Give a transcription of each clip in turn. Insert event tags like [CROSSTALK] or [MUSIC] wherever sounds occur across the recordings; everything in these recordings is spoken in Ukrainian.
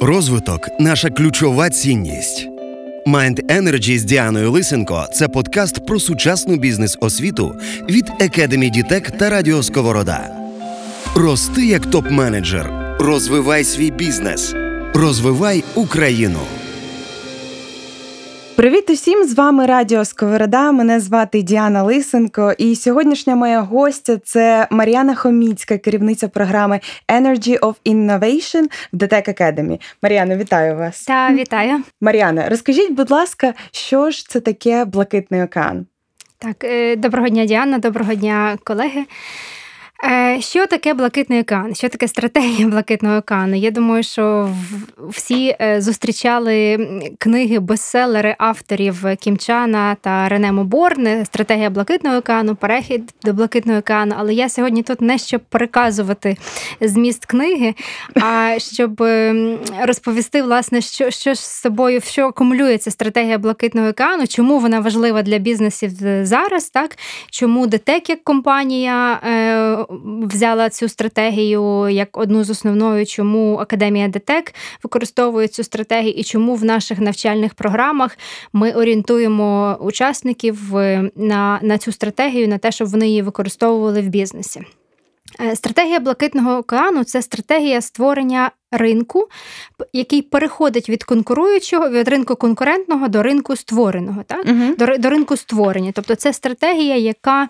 Розвиток наша ключова цінність. Mind Energy з Діаною Лисенко це подкаст про сучасну бізнес-освіту від Academy Дітек та Радіо Сковорода. Рости як топ-менеджер. Розвивай свій бізнес. Розвивай Україну. Привіт усім! З вами Радіо Сковорода. Мене звати Діана Лисенко. І сьогоднішня моя гостя це Мар'яна Хоміцька, керівниця програми Energy of Innovation в DTEC Academy. Мар'яна, вітаю вас. Та вітаю. Мар'яна, розкажіть, будь ласка, що ж це таке блакитний океан? Так, е, доброго дня, Діана, доброго дня, колеги. Е, що таке блакитний океан? Що таке стратегія [LAUGHS] блакитного океану? Я думаю, що всі е, зустрічали книги, бестселери авторів Кімчана та Рене Моборне Стратегія блакитного океану, перехід до блакитного океану. Але я сьогодні тут не щоб переказувати зміст книги, а [LAUGHS] щоб розповісти, власне, що що з собою, що акумулюється стратегія блакитного океану, чому вона важлива для бізнесів зараз, так чому ДТЕК як компанія. Взяла цю стратегію як одну з основною, чому Академія ДТЕК використовує цю стратегію і чому в наших навчальних програмах ми орієнтуємо учасників е, на, на цю стратегію, на те, щоб вони її використовували в бізнесі. Е, стратегія блакитного океану це стратегія створення ринку, який переходить від конкуруючого, від ринку конкурентного до ринку створеного, так? Угу. До, до ринку створення. Тобто це стратегія, яка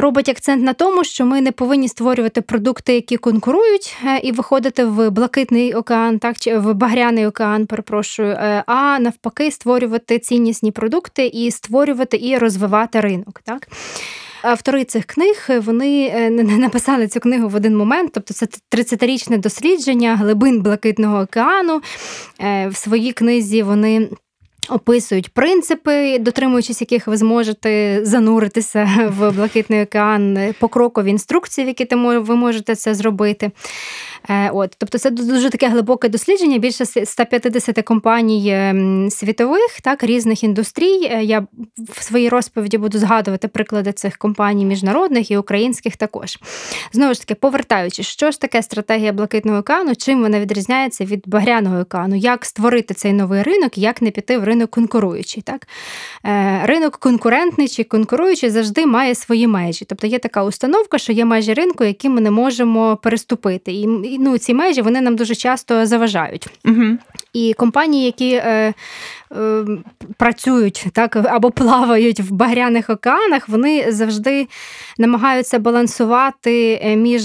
робить акцент на тому, що ми не повинні створювати продукти, які конкурують, е, і виходити в блакитний океан, так чи в багряний океан, перепрошую, е, а навпаки, створювати ціннісні продукти і створювати і розвивати ринок. Так. Автори цих книг вони написали цю книгу в один момент, тобто це 30-річне дослідження глибин Блакитного океану. В своїй книзі вони Описують принципи, дотримуючись яких ви зможете зануритися [LAUGHS] в блакитний океан покрокові інструкції, в які ви можете це зробити. Е, от, Тобто це дуже таке глибоке дослідження. Більше 150 компаній ем, світових, так, різних індустрій. Е, я в своїй розповіді буду згадувати приклади цих компаній міжнародних і українських також. Знову ж таки, повертаючись, що ж таке стратегія блакитного океану, чим вона відрізняється від багряного океану, як створити цей новий ринок, як не піти в ринок конкуруючий. Так? Е, ринок конкурентний чи конкуруючий завжди має свої межі. Тобто є така установка, що є межі ринку, які ми не можемо переступити. І ну, ці межі вони нам дуже часто заважають. Угу. І компанії, які е, е, працюють так або плавають в багряних океанах, вони завжди намагаються балансувати е, між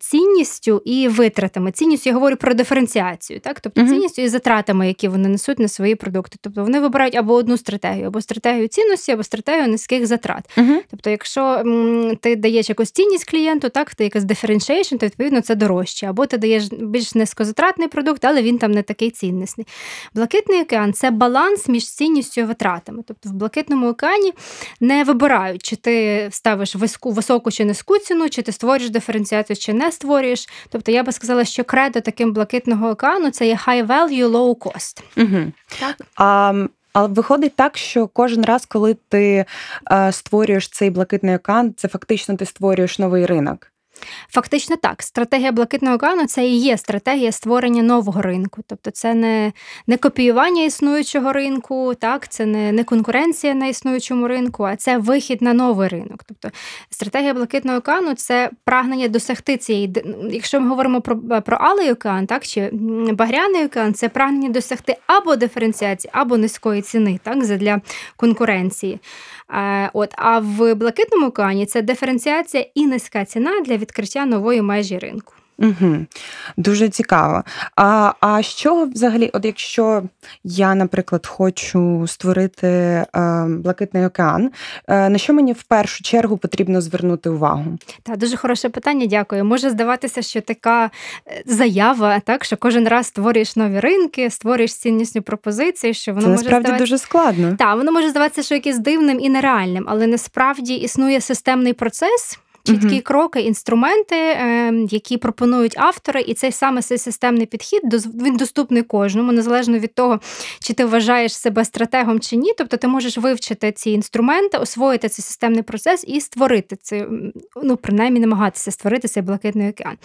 цінністю і витратами. Цінністю я говорю про диференціацію, так тобто угу. цінністю і затратами, які вони несуть на свої продукти. Тобто вони вибирають або одну стратегію, або стратегію цінності, або стратегію низьких затрат. Угу. Тобто, якщо м, ти даєш якусь цінність клієнту, так ти якась differentiation, то відповідно це дорожче, або ти даєш більш низькозатратний продукт, але він там не такий ціннісний. Блакитний океан це баланс між цінністю і витратами. Тобто в блакитному океані не вибирають, чи ти ставиш високу, високу чи низьку ціну, чи ти створюєш диференціацію, чи не створюєш. Тобто я би сказала, що кредо таким блакитного океану це є high value, low cost. Угу. Так? А але виходить так, що кожен раз, коли ти е, створюєш цей блакитний океан, це фактично ти створюєш новий ринок. Фактично так, стратегія блакитного океану це і є стратегія створення нового ринку. Тобто це не не копіювання існуючого ринку, так, це не не конкуренція на існуючому ринку, а це вихід на новий ринок. Тобто стратегія блакитного океану це прагнення досягти цієї. Якщо ми говоримо про про алий океан, так, чи багряний океан, це прагнення досягти або диференціації, або низької ціни так, для конкуренції. Е, от, А в блакитному океані це диференціація і низька ціна для відкриття нової межі ринку. Угу. Дуже цікаво. А а що взагалі, от якщо я, наприклад, хочу створити е, блакитний океан, е, на що мені в першу чергу потрібно звернути увагу? Так, дуже хороше питання, дякую. Може здаватися, що така е, заява, так що кожен раз створюєш нові ринки, створюєш ціннісні пропозиції, що воно Це може насправді здаватися... дуже складно. Так, воно може здаватися, що якесь дивним і нереальним, але насправді існує системний процес чіткі uh кроки, інструменти, ем, які пропонують автори, і цей саме цей системний підхід він доступний кожному, незалежно від того, чи ти вважаєш себе стратегом чи ні. Тобто ти можеш вивчити ці інструменти, освоїти цей системний процес і створити це, ну принаймні намагатися створити цей блакитний океан.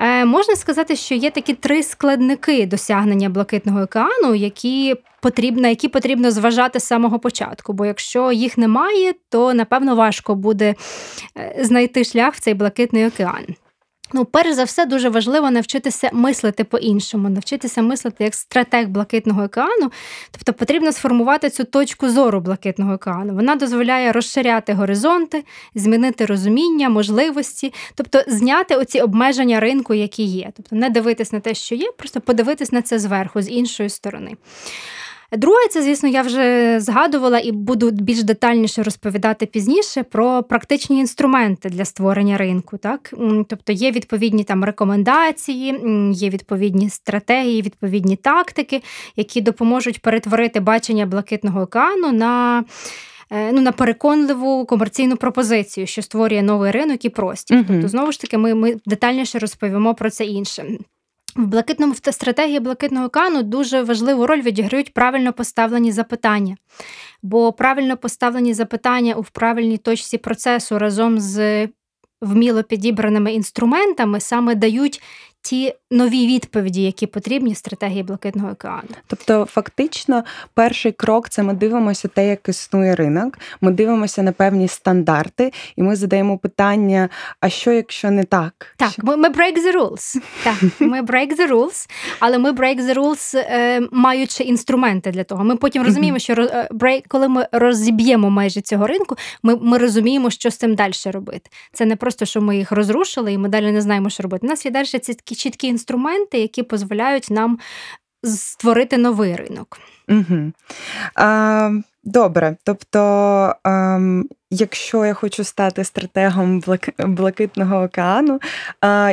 Е, Можна сказати, що є такі три складники досягнення блакитного океану, які потрібно, які потрібно зважати з самого початку. Бо якщо їх немає, то напевно важко буде е, знайти шлях в цей блакитний океан. Ну, перш за все, дуже важливо навчитися мислити по-іншому, навчитися мислити як стратег блакитного океану. Тобто потрібно сформувати цю точку зору блакитного океану. Вона дозволяє розширяти горизонти, змінити розуміння, можливості, тобто зняти оці обмеження ринку, які є. Тобто не дивитись на те, що є, просто подивитись на це зверху, з іншої сторони. Друге, це, звісно, я вже згадувала і буду більш детальніше розповідати пізніше про практичні інструменти для створення ринку. Так? Тобто є відповідні там рекомендації, є відповідні стратегії, відповідні тактики, які допоможуть перетворити бачення блакитного океану на. Е, ну, на переконливу комерційну пропозицію, що створює новий ринок і простір. Uh-huh. Тобто, знову ж таки, ми ми детальніше розповімо про це інше. В блакитному стратегії блакитного океану дуже важливу роль відіграють правильно поставлені запитання. Бо правильно поставлені запитання у правильній точці процесу разом з вміло підібраними інструментами саме дають ті нові відповіді, які потрібні стратегії блакитного океану. Тобто, фактично, перший крок це ми дивимося те, як існує ринок. Ми дивимося на певні стандарти, і ми задаємо питання: а що, якщо не так? Так, ми, ми break the rules. Так, ми break the rules, але ми break the rules, е, маючи інструменти для того. Ми потім розуміємо, що е, break, коли ми розіб'ємо майже цього ринку, ми, ми розуміємо, що з цим далі робити. Це не просто, що ми їх розрушили, і ми далі не знаємо, що робити. У нас є далі ці такі чіткі інструменти, які дозволяють нам створити новий ринок. Угу. А, Добре. Тобто, а, якщо я хочу стати стратегом Блакитного океану,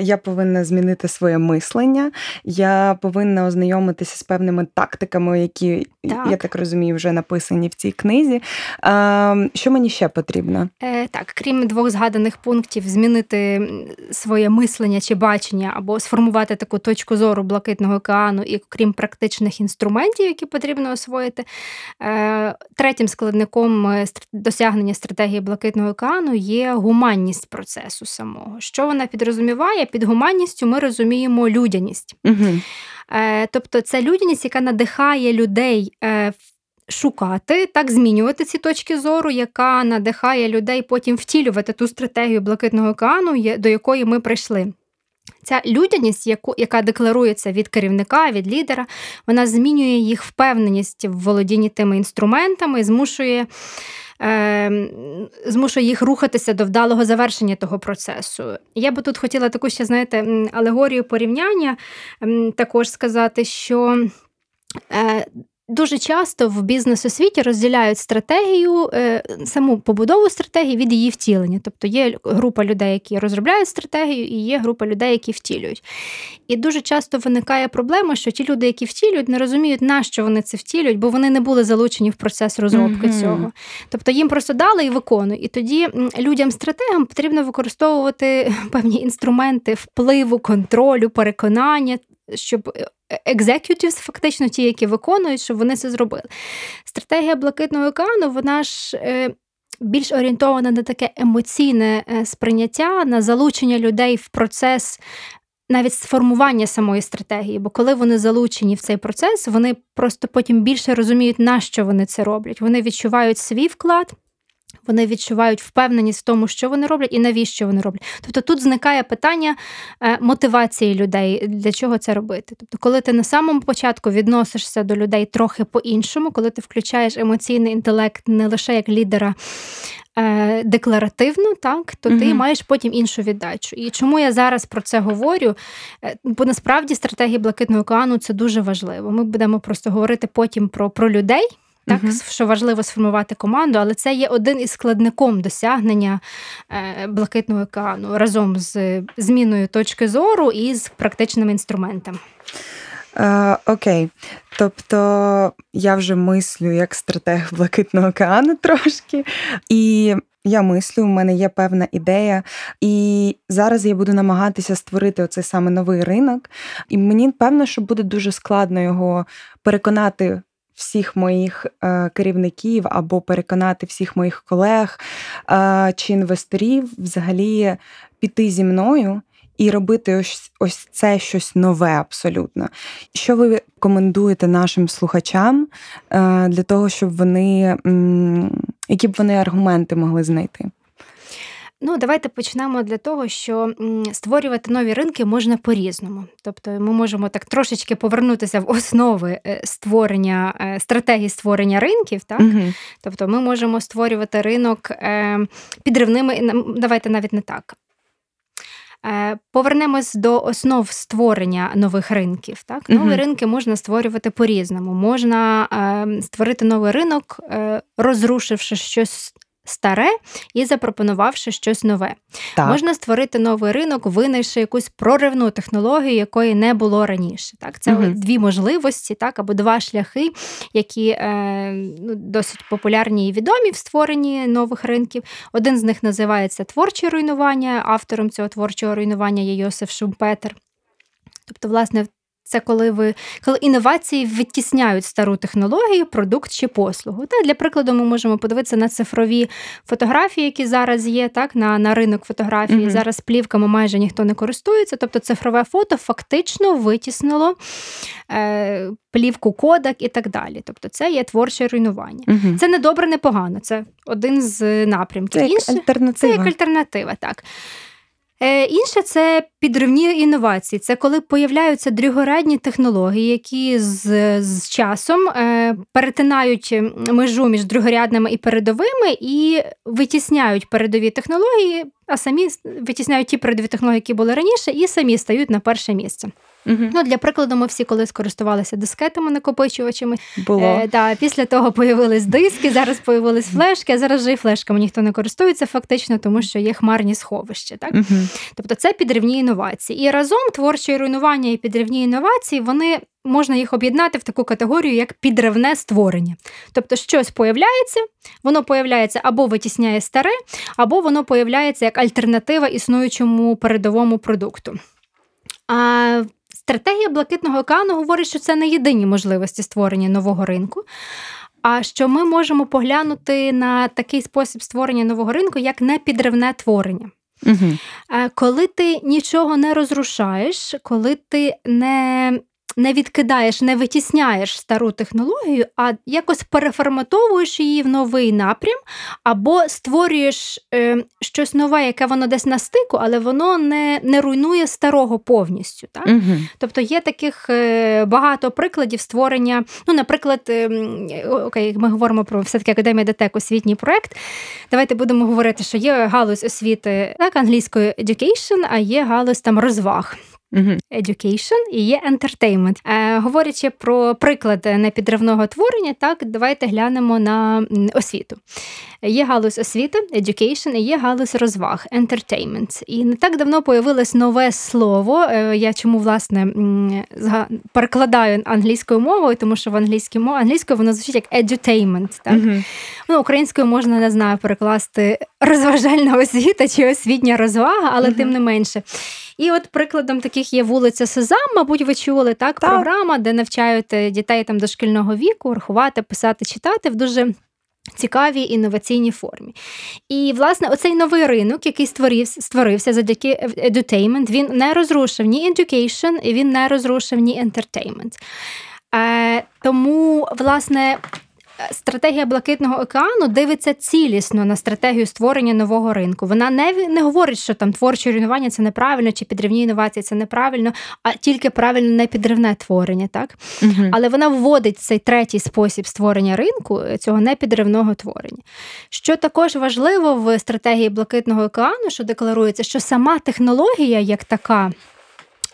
я повинна змінити своє мислення, я повинна ознайомитися з певними тактиками, які, так. я так розумію, вже написані в цій книзі. Що мені ще потрібно? Е, Так, крім двох згаданих пунктів, змінити своє мислення чи бачення, або сформувати таку точку зору Блакитного океану, і крім практичних інструментів, які потрібно освоїти. Е, третім складником е, досягнення стратегії Блакитного океану є гуманність процесу самого. Що вона підрозуміває? Під гуманністю ми розуміємо людяність. Угу. Тобто це людяність, яка надихає людей. Е, шукати, так змінювати ці точки зору, яка надихає людей потім втілювати ту стратегію Блакитного океану, до якої ми прийшли. Ця людяність, яку, яка декларується від керівника, від лідера, вона змінює їх впевненість в володінні тими інструментами, змушує Ем, змушує їх рухатися до вдалого завершення того процесу. Я би тут хотіла таку ще, знаєте, алегорію порівняння також сказати, що. Е, Дуже часто в бізнес-освіті розділяють стратегію, е, саму побудову стратегії від її втілення. Тобто є група людей, які розробляють стратегію, і є група людей, які втілюють. І дуже часто виникає проблема, що ті люди, які втілюють, не розуміють, на що вони це втілюють, бо вони не були залучені в процес розробки mm-hmm. цього. Тобто їм просто дали і виконують. І тоді людям-стратегам потрібно використовувати [LAUGHS] певні інструменти впливу, контролю, переконання щоб executives, фактично ті, які виконують, щоб вони це зробили. Стратегія Блакитного океану, вона ж. Е, більш орієнтована на таке емоційне е, сприйняття, на залучення людей в процес навіть сформування самої стратегії. Бо коли вони залучені в цей процес, вони просто потім більше розуміють, на що вони це роблять. Вони відчувають свій вклад, вони відчувають впевненість в тому, що вони роблять і навіщо вони роблять. Тобто тут зникає питання е, мотивації людей, для чого це робити. Тобто, коли ти на самому початку відносишся до людей трохи по-іншому, коли ти включаєш емоційний інтелект не лише як лідера. Е, декларативно, так, то ти mm маєш потім іншу віддачу. І чому я зараз про це говорю? Е, бо насправді стратегія Блакитного океану це дуже важливо. Ми будемо просто говорити потім про, про людей так угу. що важливо сформувати команду, але це є один із складником досягнення е, блакитного океану разом з зміною точки зору і з практичними інструментами. Е, Окей. Тобто я вже мислю як стратег Блакитного океану [LAUGHS] трошки. І я мислю, у мене є певна ідея. І зараз я буду намагатися створити оцей саме новий ринок. І мені певно, що буде дуже складно його переконати. Всіх моїх е, керівників або переконати всіх моїх колег е, чи інвесторів взагалі піти зі мною і робити ось ось це щось нове абсолютно. Що ви рекомендуєте нашим слухачам е, для того, щоб вони які б вони аргументи могли знайти? Ну, давайте почнемо для того, що створювати нові ринки можна по-різному. Тобто, ми можемо так трошечки повернутися в основи е, створення е, стратегії створення ринків. Так? Угу. Тобто, ми можемо створювати ринок підривними, давайте навіть не так. Е, повернемось до основ створення нових ринків. Так, Нові uh ринки можна створювати по-різному. Можна е, створити новий ринок, е, розрушивши щось старе і запропонувавши щось нове. Так. Можна створити новий ринок, винайши якусь проривну технологію, якої не було раніше. Так, Це угу. дві можливості, так, або два шляхи, які е, ну, досить популярні і відомі в створенні нових ринків. Один з них називається творче руйнування. Автором цього творчого руйнування є Йосиф Шумпетер. Тобто, власне, це коли ви коли інновації відтісняють стару технологію, продукт чи послугу. Та для прикладу, ми можемо подивитися на цифрові фотографії, які зараз є, так на на ринок фотографії. Mm-hmm. Зараз плівками майже ніхто не користується. Тобто, цифрове фото фактично витіснило е, плівку кодек і так далі. Тобто, це є творче руйнування. Mm-hmm. Це не добре, не погано. Це один з напрямків. Це як альтернатива. Це як альтернатива, так. Е, інше це підривні інновації. Це коли появляються другорядні технології, які з з часом е, перетинають межу між другорядними і передовими і витісняють передові технології, а самі витісняють ті передові технології, які були раніше, і самі стають на перше місце. Угу. Ну, Для прикладу, ми всі колись користувалися дискетами накопичувачами. Було. Е, да, Після того появились диски, зараз появились флешки, а зараз вже і флешками ніхто не користується фактично, тому що є хмарні сховища. Так? Угу. Тобто це підривні інновації. І разом творче руйнування і підривні інновації, вони можна їх об'єднати в таку категорію, як підривне створення. Тобто, щось появляється, воно появляється або витісняє старе, або воно появляється як альтернатива існуючому передовому продукту. А Стратегія Блакитного океану говорить, що це не єдині можливості створення нового ринку. А що ми можемо поглянути на такий спосіб створення нового ринку, як непідривне творення. Угу. Коли ти нічого не розрушаєш, коли ти не не відкидаєш, не витісняєш стару технологію, а якось переформатовуєш її в новий напрям, або створюєш е, щось нове, яке воно десь на стику, але воно не не руйнує старого повністю. Так? Угу. Тобто є таких е, багато прикладів створення. Ну, наприклад, е, окей, ми говоримо про все-таки Академія ДТЕК освітній проект. Давайте будемо говорити, що є галузь освіти так, англійською education, а є галузь там розваг. Education і є entertainment. Е, Говорячи про приклад непідривного творення, так давайте глянемо на освіту. Є галузь освіти, education, і є галузь розваг, entertainment. І не так давно появилось нове слово. Е, я чому власне перекладаю англійською мовою, тому що в англійській мові англійською воно звучить як edutainment. Так? Uh-huh. Ну, Українською можна не знаю перекласти розважальна освіта чи освітня розвага, але uh-huh. тим не менше. І от прикладом таких є вулиця Сезам, мабуть, ви чули так, так. програма, де навчають е, дітей там дошкільного віку, рахувати, писати, читати в дуже. Цікавій інноваційній формі. І, власне, оцей новий ринок, який створився, створився завдяки edutainment, він не розрушив ні education, і він не розрушив ні entertainment. Е, Тому, власне, стратегія Блакитного океану дивиться цілісно на стратегію створення нового ринку. Вона не не говорить, що там творче руйнування це неправильно, чи підривні інновації це неправильно, а тільки правильно не підривне творення, так? Угу. Але вона вводить цей третій спосіб створення ринку, цього непідривного творення. Що також важливо в стратегії Блакитного океану, що декларується, що сама технологія як така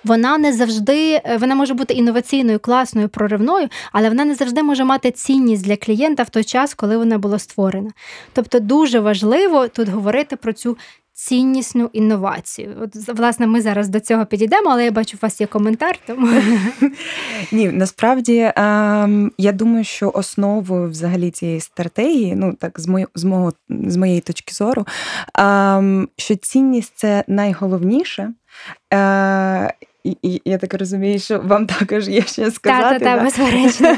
вона не завжди е, вона може бути інноваційною, класною, проривною, але вона не завжди може мати цінність для клієнта в той час, коли вона була створена. Тобто дуже важливо тут говорити про цю ціннісну інновацію? От власне ми зараз до цього підійдемо, але я бачу, у вас є коментар. Тому ні, насправді ем, я думаю, що основою взагалі цієї стратегії, ну так з моєї з мого з моєї точки зору, ем, що цінність це найголовніше. Е, і, і я так розумію, що вам також є що сказати. Так, так, безперечно.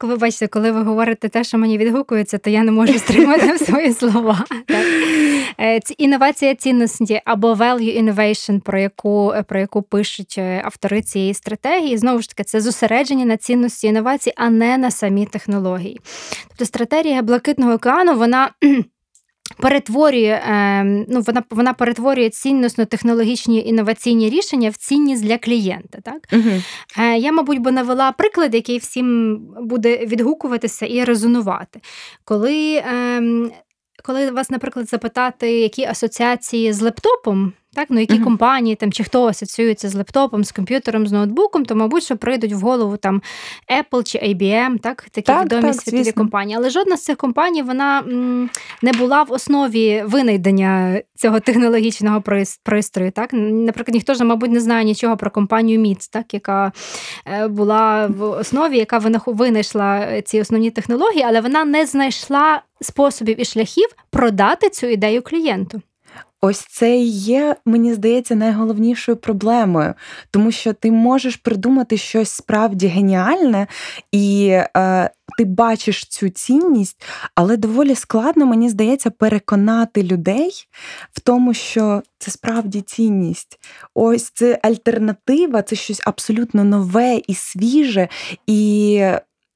[LAUGHS] Ви бачите, коли ви говорите те, що мені відгукується, то я не можу стримати [LAUGHS] свої слова. Так. Е, інновація цінності або value innovation, про яку про яку пишуть е, автори цієї стратегії, знову ж таки, це зосередження на цінності інновацій, а не на самі технології. Тобто стратегія Блакитного океану, вона перетворює ем, ну, вона вона перетворює цінносно-технологічні інноваційні рішення в цінність для клієнта. Так? Угу. Я, мабуть, би навела приклад, який всім буде відгукуватися і резонувати. Коли ем, коли вас, наприклад, запитати, які асоціації з лептопом так, ну які uh-huh. компанії там чи хто асоціюється з лептопом, з комп'ютером, з ноутбуком, то, мабуть, що прийдуть в голову там Apple чи IBM, так, такі так, відомі так, світові звісно. компанії. Але жодна з цих компаній вона м, не була в основі винайдення цього технологічного пристрою. Так? Наприклад, ніхто ж, мабуть, не знає нічого про компанію Міц, так, яка е, була в основі, яка винайшла ці основні технології, але вона не знайшла способів і шляхів продати цю ідею клієнту. Ось це і є, мені здається, найголовнішою проблемою, тому що ти можеш придумати щось справді геніальне, і е, ти бачиш цю цінність, але доволі складно, мені здається, переконати людей в тому, що це справді цінність. Ось це альтернатива, це щось абсолютно нове і свіже. і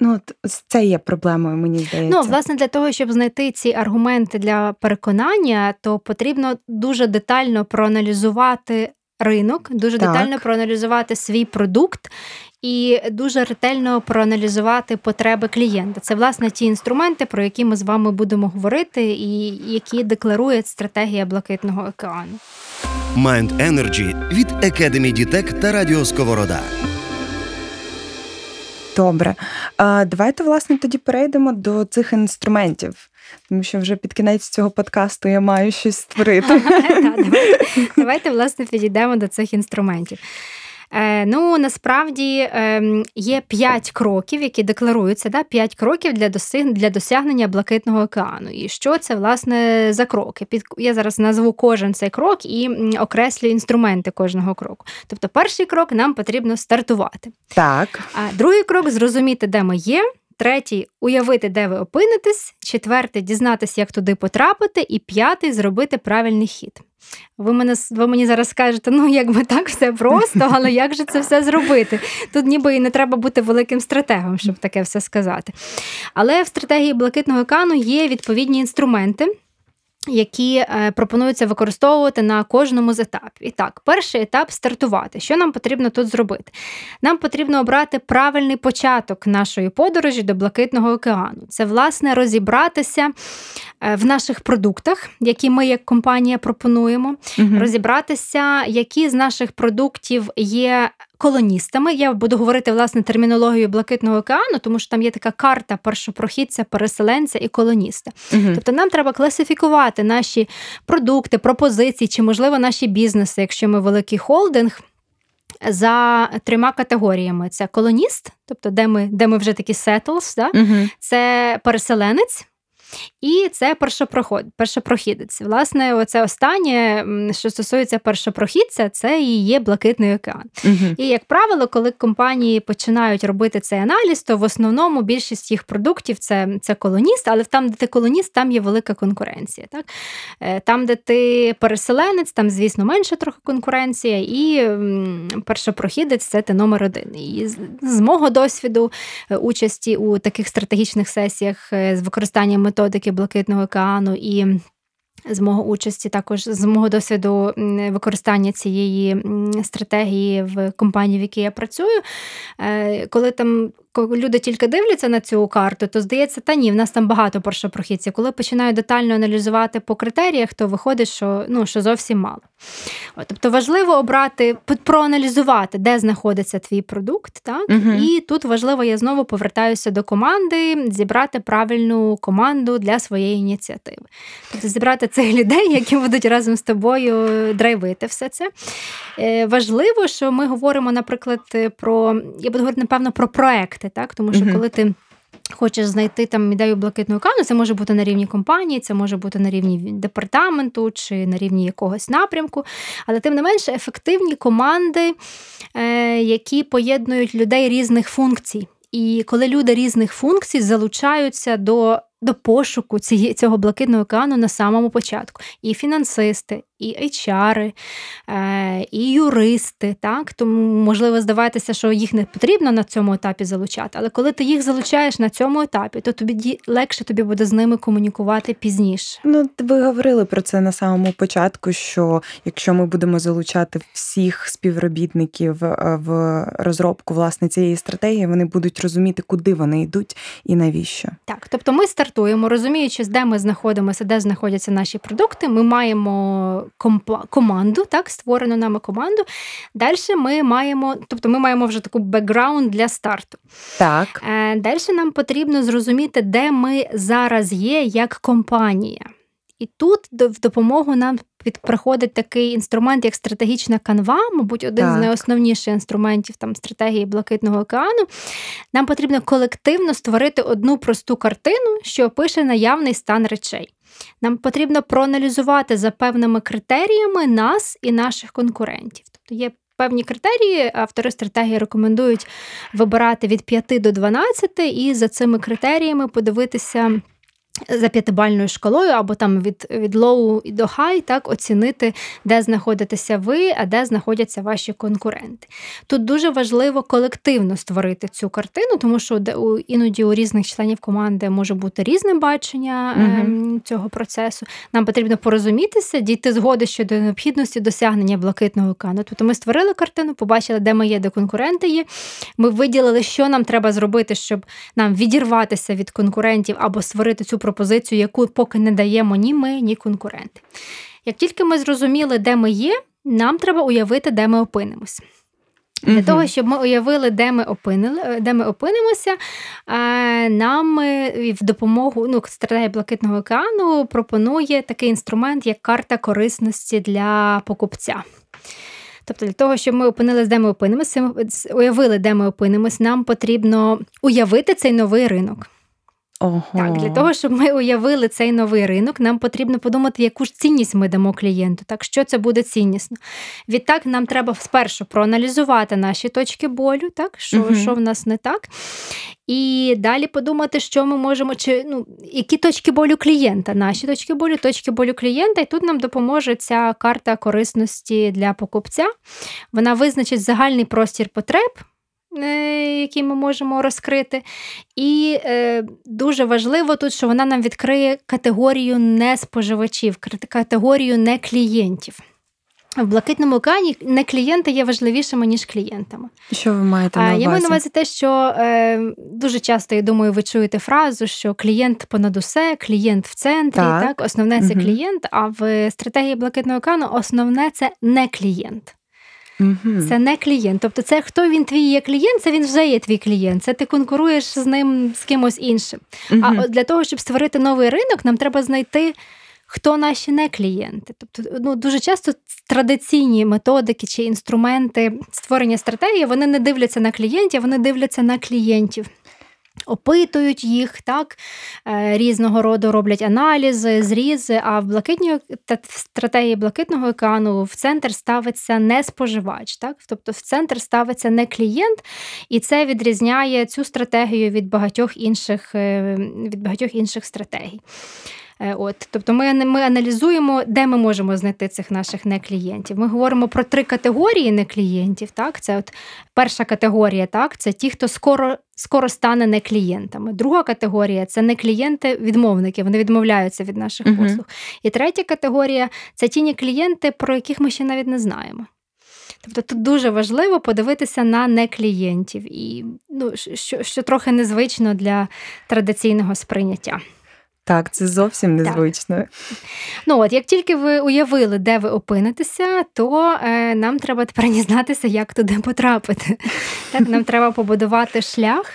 Ну, от це є проблемою, мені здається. Ну, власне, для того, щоб знайти ці аргументи для переконання, то потрібно дуже детально проаналізувати ринок, дуже так. детально проаналізувати свій продукт. І дуже ретельно проаналізувати потреби клієнта. Це власне ті інструменти, про які ми з вами будемо говорити, і які декларує стратегія Блакитного океану. Mind Energy від Academy Дітек та Радіо Сковорода. Добре. Давайте, власне, тоді перейдемо до цих інструментів, тому що вже під кінець цього подкасту я маю щось створити. [LAUGHS] Давайте, власне, підійдемо до цих інструментів. Е, ну насправді ем, є п'ять кроків, які декларуються. да, П'ять кроків для досяг... для досягнення блакитного океану. І що це власне за кроки? Під я зараз назву кожен цей крок і окреслю інструменти кожного кроку. Тобто, перший крок нам потрібно стартувати. Так. А другий крок зрозуміти, де ми є. Третій уявити, де ви опинитесь. Четвертий дізнатися, як туди потрапити, і п'ятий зробити правильний хід. Ви мене ви мені зараз скажете, ну якби так все просто, [LAUGHS] але як же це все зробити? Тут ніби і не треба бути великим стратегом, щоб таке все сказати. Але в стратегії блакитного кану є відповідні інструменти які е, пропонуються використовувати на кожному з етапів. І так, перший етап стартувати. Що нам потрібно тут зробити? Нам потрібно обрати правильний початок нашої подорожі до Блакитного океану. Це, власне, розібратися е, в наших продуктах, які ми як компанія пропонуємо, угу. розібратися, які з наших продуктів є колоністами. Я буду говорити власне термінологію Блакитного океану, тому що там є така карта першопрохідця, переселенця і колоніста. Угу. Тобто нам треба класифікувати наші продукти, пропозиції чи, можливо, наші бізнеси, якщо ми великий холдинг. За трьома категоріями: це колоніст, тобто де ми де ми вже такі settles, да? uh це переселенець, і це першопроход, першопрохідець. Власне, оце останнє, що стосується першопрохідця, це і є блакитний океан. Угу. І, як правило, коли компанії починають робити цей аналіз, то в основному більшість їх продуктів це це колоніст, але там, де ти колоніст, там є велика конкуренція. Так? Е, там, де ти переселенець, там, звісно, менше трохи конкуренція, і першопрохідець це ти номер один. І з мого досвіду е, участі у таких стратегічних сесіях е, з використанням методики Блакитного океану і. З мого участі, також з мого досвіду використання цієї стратегії в компанії, в якій я працюю, е, коли там коли люди тільки дивляться на цю карту, то здається, та ні, в нас там багато першопрохідців. Коли починають детально аналізувати по критеріях, то виходить, що ну, що зовсім мало. От, Тобто важливо обрати, проаналізувати, де знаходиться твій продукт. так? Угу. І тут важливо, я знову повертаюся до команди, зібрати правильну команду для своєї ініціативи. Тобто зібрати цих людей, які будуть разом з тобою драйвити все це. Е, важливо, що ми говоримо, наприклад, про я буду говорити, напевно, про проекти, так? тому що коли ти. Хочеш знайти там ідею блакитного кану, це може бути на рівні компанії, це може бути на рівні департаменту чи на рівні якогось напрямку. Але тим не менше ефективні команди, е, які поєднують людей різних функцій. І коли люди різних функцій залучаються до до пошуку цієї цього блакитного океану на самому початку. І фінансисти, і HR, е, і юристи. Так? Тому можливо здаватися, що їх не потрібно на цьому етапі залучати. Але коли ти їх залучаєш на цьому етапі, то тобі легше тобі буде з ними комунікувати пізніше. Ну, ви говорили про це на самому початку. Що якщо ми будемо залучати всіх співробітників е, в розробку власне цієї стратегії, вони будуть розуміти, куди вони йдуть і навіщо. Так, тобто ми стартуємо, розуміючи, де ми знаходимося, де знаходяться наші продукти. Ми маємо команду, так, створену нами команду. Далі ми маємо, тобто ми маємо вже таку бекграунд для старту. Так. Е, Далі нам потрібно зрозуміти, де ми зараз є як компанія. І тут в допомогу нам приходить такий інструмент, як стратегічна канва, мабуть, один так. з найосновніших інструментів там стратегії Блакитного океану. Нам потрібно колективно створити одну просту картину, що опише наявний стан речей. Нам потрібно проаналізувати за певними критеріями нас і наших конкурентів. Тобто є певні критерії, автори стратегії рекомендують вибирати від 5 до 12, і за цими критеріями подивитися за п'ятибальною шкалою, або там від від low до high, так, оцінити, де знаходитеся ви, а де знаходяться ваші конкуренти. Тут дуже важливо колективно створити цю картину, тому що іноді у різних членів команди може бути різне бачення угу. цього процесу. Нам потрібно порозумітися, дійти згоди щодо необхідності досягнення блакитного океану. Тобто ми створили картину, побачили, де ми є, де конкуренти є. Ми виділили, що нам треба зробити, щоб нам відірватися від конкурентів або створити цю пропозицію, яку поки не даємо ні ми, ні конкуренти. Як тільки ми зрозуміли, де ми є, нам треба уявити, де ми опинимося. Для угу. того, щоб ми уявили, де ми опинили, де ми опинимося, нам в допомогу ну, стратегія Блакитного океану пропонує такий інструмент, як карта корисності для покупця. Тобто, для того, щоб ми опинилися, де ми опинимося, уявили, де ми опинимось, нам потрібно уявити цей новий ринок. Ого. Так, для того, щоб ми уявили цей новий ринок, нам потрібно подумати, яку ж цінність ми дамо клієнту, так що це буде ціннісно. Відтак, нам треба спершу проаналізувати наші точки болю, так, що угу. що в нас не так. І далі подумати, що ми можемо, чи ну, які точки болю клієнта, наші точки болю, точки болю клієнта, і тут нам допоможе ця карта корисності для покупця. Вона визначить загальний простір потреб. Е, які ми можемо розкрити. І е, дуже важливо тут, що вона нам відкриє категорію не споживачів, категорію не клієнтів. В блакитному океані не клієнти є важливішими, ніж клієнтами. Що ви маєте на увазі? Я маю на увазі те, що е, дуже часто, я думаю, ви чуєте фразу, що клієнт понад усе, клієнт в центрі, так, так? основне це угу. клієнт, а в стратегії блакитного океану основне це не клієнт. Угу. Це не клієнт. Тобто, це хто він твій є клієнт, це він вже є твій клієнт. Це ти конкуруєш з ним з кимось іншим. Угу. А для того, щоб створити новий ринок, нам треба знайти. Хто наші не клієнти? Тобто, ну дуже часто традиційні методики чи інструменти створення стратегії вони не дивляться на клієнтів, вони дивляться на клієнтів опитують їх, так, е, різного роду роблять аналізи, зрізи. А в блакитній в стратегії блакитного океану в центр ставиться не споживач, так? тобто в центр ставиться не клієнт, і це відрізняє цю стратегію від багатьох інших, е, від багатьох інших стратегій. Е, от, Тобто ми ми аналізуємо, де ми можемо знайти цих наших неклієнтів. Ми говоримо про три категорії неклієнтів. Так? Це от перша категорія, так, це ті, хто скоро скоро стане не клієнтами. Друга категорія це не клієнти-відмовники, вони відмовляються від наших uh послуг. І третя категорія це ті клієнти, про яких ми ще навіть не знаємо. Тобто тут дуже важливо подивитися на неклієнтів. І ну, що, що трохи незвично для традиційного сприйняття. Так, це зовсім незвично. Так. Ну от як тільки ви уявили, де ви опинитеся, то е, нам треба тепер дізнатися, як туди потрапити. [LAUGHS] Так, Нам треба побудувати шлях,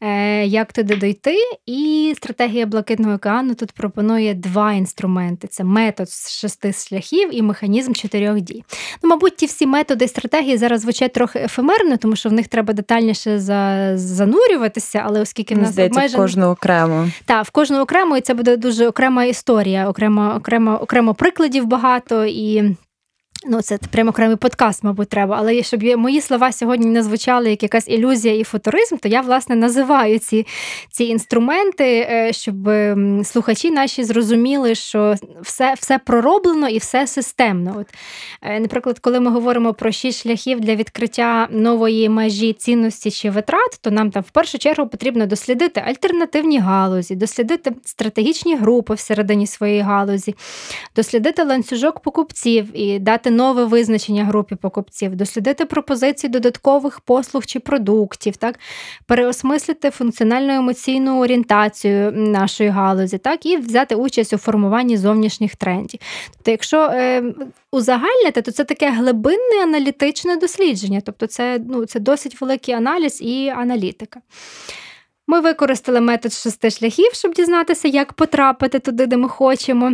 е, як туди дойти. І стратегія Блакитного океану тут пропонує два інструменти: це метод з шести шляхів і механізм чотирьох дій. Ну, Мабуть, ті всі методи і стратегії зараз звучать трохи ефемерно, тому що в них треба детальніше за, занурюватися, але оскільки в нас Здається, обмежен... в кожного окремо. Так, в кожного окремо і це буде дуже окрема історія, окремо, окремо, окремо прикладів багато і. Ну, це прямо окремий подкаст, мабуть, треба. Але щоб мої слова сьогодні не звучали як якась ілюзія і футуризм, то я, власне, називаю ці ці інструменти, е, щоб слухачі наші зрозуміли, що все все пророблено і все системно. От, е, Наприклад, коли ми говоримо про шість шляхів для відкриття нової межі цінності чи витрат, то нам там в першу чергу потрібно дослідити альтернативні галузі, дослідити стратегічні групи всередині своєї галузі, дослідити ланцюжок покупців і дати нове визначення групі покупців, дослідити пропозиції додаткових послуг чи продуктів, так, переосмислити функціональну емоційну орієнтацію нашої галузі, так, і взяти участь у формуванні зовнішніх трендів. Тобто, якщо е, узагальнити, то це таке глибинне аналітичне дослідження, тобто це, ну, це досить великий аналіз і аналітика. Ми використали метод шести шляхів, щоб дізнатися, як потрапити туди, де ми хочемо.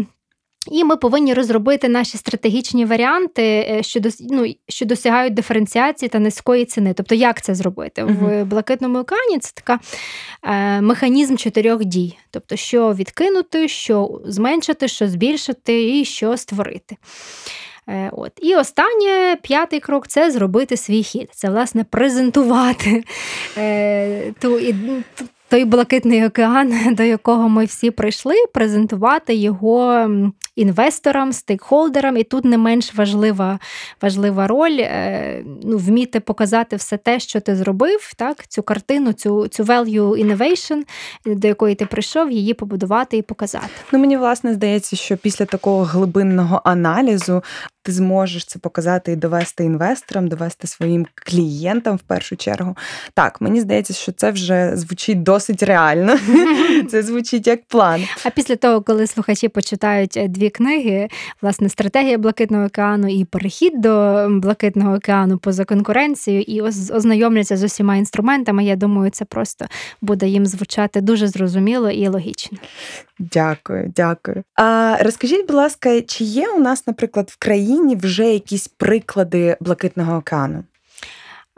І ми повинні розробити наші стратегічні варіанти, е, що ну, що досягають диференціації та низької ціни. Тобто, як це зробити? Uh-huh. В блакитному океані це така е, механізм чотирьох дій: тобто, що відкинути, що зменшити, що збільшити і що створити. Е, от. І останнє п'ятий крок це зробити свій хід. Це, власне, презентувати е, ту, той блакитний океан, [LAUGHS] до якого ми всі прийшли, презентувати його інвесторам, стейкхолдерам, і тут не менш важлива важлива роль е, ну, вміти показати все те, що ти зробив, так, цю картину, цю цю value innovation, до якої ти прийшов, її побудувати і показати. Ну мені власне здається, що після такого глибинного аналізу ти зможеш це показати і довести інвесторам, довести своїм клієнтам в першу чергу. Так, мені здається, що це вже звучить досить реально. [LAUGHS] Це звучить як план. А після того, коли слухачі почитають е, дві книги, власне, стратегія Блакитного океану і перехід до Блакитного океану поза конкуренцією, і ознайомляться з усіма інструментами, я думаю, це просто буде їм звучати дуже зрозуміло і логічно. Дякую, дякую. А розкажіть, будь ласка, чи є у нас, наприклад, в країні вже якісь приклади Блакитного океану?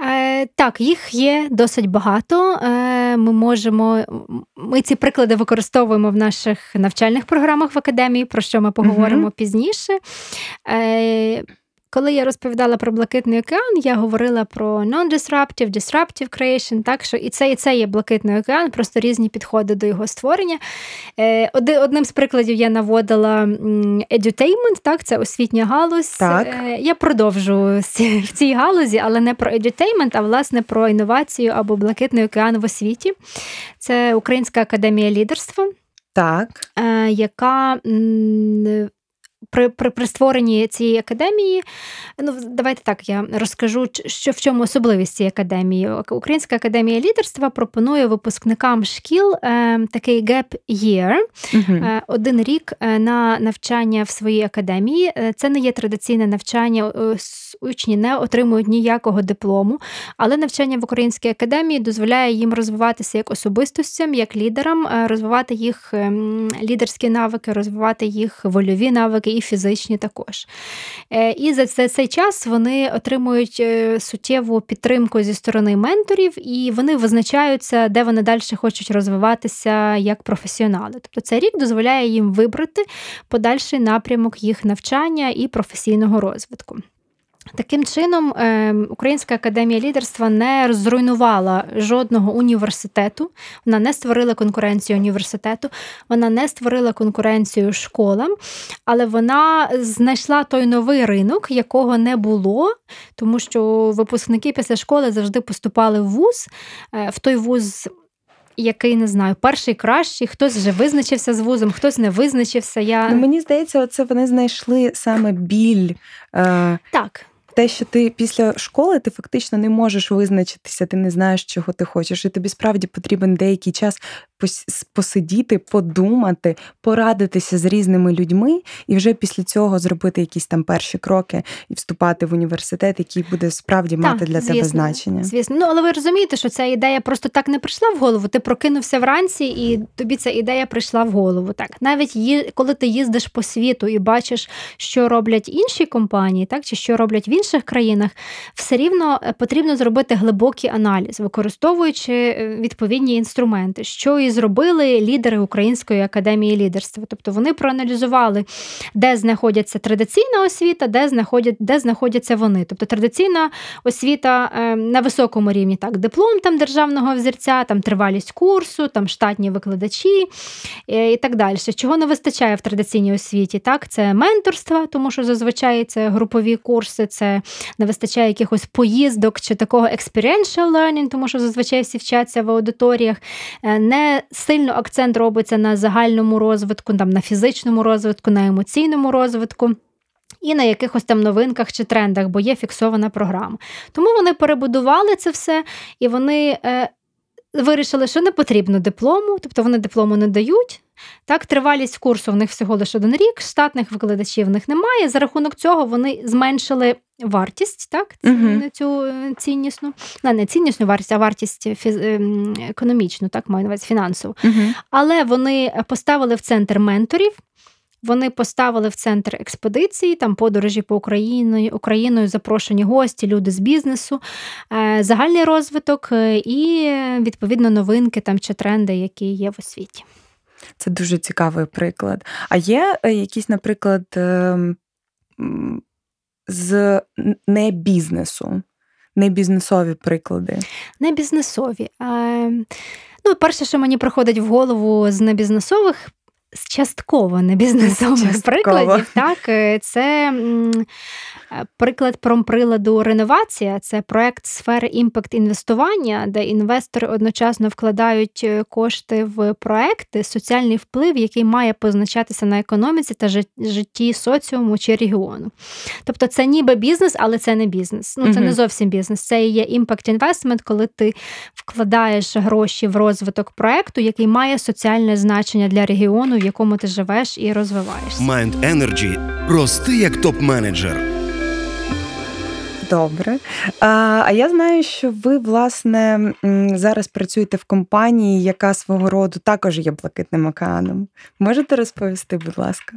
Е, Так, їх є досить багато. Е, Ми можемо, ми ці приклади використовуємо в наших навчальних програмах в академії, про що ми поговоримо uh пізніше. Коли я розповідала про Блакитний океан, я говорила про non-disruptive, disruptive creation, так що і це і це є Блакитний океан, просто різні підходи до його створення. Е, одним з прикладів я наводила edutainment, так, це освітня галузь. Так. Е, я продовжу в цій галузі, але не про edutainment, а власне про інновацію або Блакитний океан в освіті. Це Українська академія лідерства. Так. Е, яка при при, при створенні цієї академії, ну давайте так я розкажу, що в чому особливість цієї академії. Українська академія лідерства пропонує випускникам шкіл е, такий gap year, е, один рік е, на навчання в своїй академії. Е, це не є традиційне навчання, е, учні не отримують ніякого диплому, але навчання в Українській академії дозволяє їм розвиватися як особистостям, як лідерам, розвивати їх ем, лідерські навики, розвивати їх вольові навики і фізичні також. Е, і за цей час вони отримують е, суттєву підтримку зі сторони менторів, і вони визначаються, де вони далі хочуть розвиватися як професіонали. Тобто цей рік дозволяє їм вибрати подальший напрямок їх навчання і професійного розвитку. Таким чином, ем, Українська академія лідерства не зруйнувала жодного університету, вона не створила конкуренцію університету, вона не створила конкуренцію школам, але вона знайшла той новий ринок, якого не було, тому що випускники після школи завжди поступали в вуз, е, в той вуз. Який не знаю, перший кращий, хтось вже визначився з вузом, хтось не визначився. Я... Ну, Мені здається, оце вони знайшли саме біль. Е... Так те, що ти після школи ти фактично не можеш визначитися, ти не знаєш, чого ти хочеш, і тобі справді потрібен деякий час посидіти, подумати, порадитися з різними людьми, і вже після цього зробити якісь там перші кроки і вступати в університет, який буде справді так, мати для звісно, тебе значення. Звісно, ну але ви розумієте, що ця ідея просто так не прийшла в голову. Ти прокинувся вранці, і тобі ця ідея прийшла в голову. Так, навіть є, коли ти їздиш по світу і бачиш, що роблять інші компанії, так чи що роблять в інших країнах, все рівно е, потрібно зробити глибокий аналіз, використовуючи е, відповідні інструменти, що і зробили лідери Української академії лідерства. Тобто вони проаналізували, де знаходяться традиційна освіта, де знаходять, де знаходяться вони. Тобто традиційна освіта е, на високому рівні, так, диплом там державного взірця, там тривалість курсу, там штатні викладачі і так далі. Чого не вистачає в традиційній освіті? Так, Це менторство, тому що зазвичай це групові курси, це не вистачає якихось поїздок чи такого experiential learning, тому що зазвичай всі вчаться в аудиторіях. Е, не сильно акцент робиться на загальному розвитку, там, на фізичному розвитку, на емоційному розвитку. І на якихось там новинках чи трендах, бо є фіксована програма. Тому вони перебудували це все і вони е, вирішили, що не потрібно диплому, тобто вони диплому не дають. Так, Тривалість курсу в них всього лише один рік, штатних викладачів в них немає. За рахунок цього вони зменшили вартість, так, uh цю е, ціннісну, не, не ціннісну вартість, а вартість фіз... Ем, економічну, так, маю на увазі фінансову. uh Але вони поставили в центр менторів. Вони поставили в центр експедиції, там подорожі по Україні, Україною, запрошені гості, люди з бізнесу, е, загальний розвиток е, і відповідно новинки там чи тренди, які є в освіті. Це дуже цікавий приклад. А є е, якісь, наприклад, ем, з не бізнесу, не бізнесові приклади? Не бізнесові. Ну, перше, що мені приходить в голову з небізнесових з частково небізнесових прикладів, так, е, це приклад промприладу реновація це проект сфери impact інвестування, де інвестори одночасно вкладають е, кошти в проекти, соціальний вплив, який має позначатися на економіці та житті соціуму чи регіону. Тобто це ніби бізнес, але це не бізнес. Ну це угу. не зовсім бізнес. Це є impact investment, коли ти вкладаєш гроші в розвиток проекту, який має соціальне значення для регіону, в якому ти живеш і розвиваєшся. Mind Energy. рости як топ-менеджер. Добре. А я знаю, що ви, власне, зараз працюєте в компанії, яка свого роду також є блакитним океаном. Можете розповісти, будь ласка?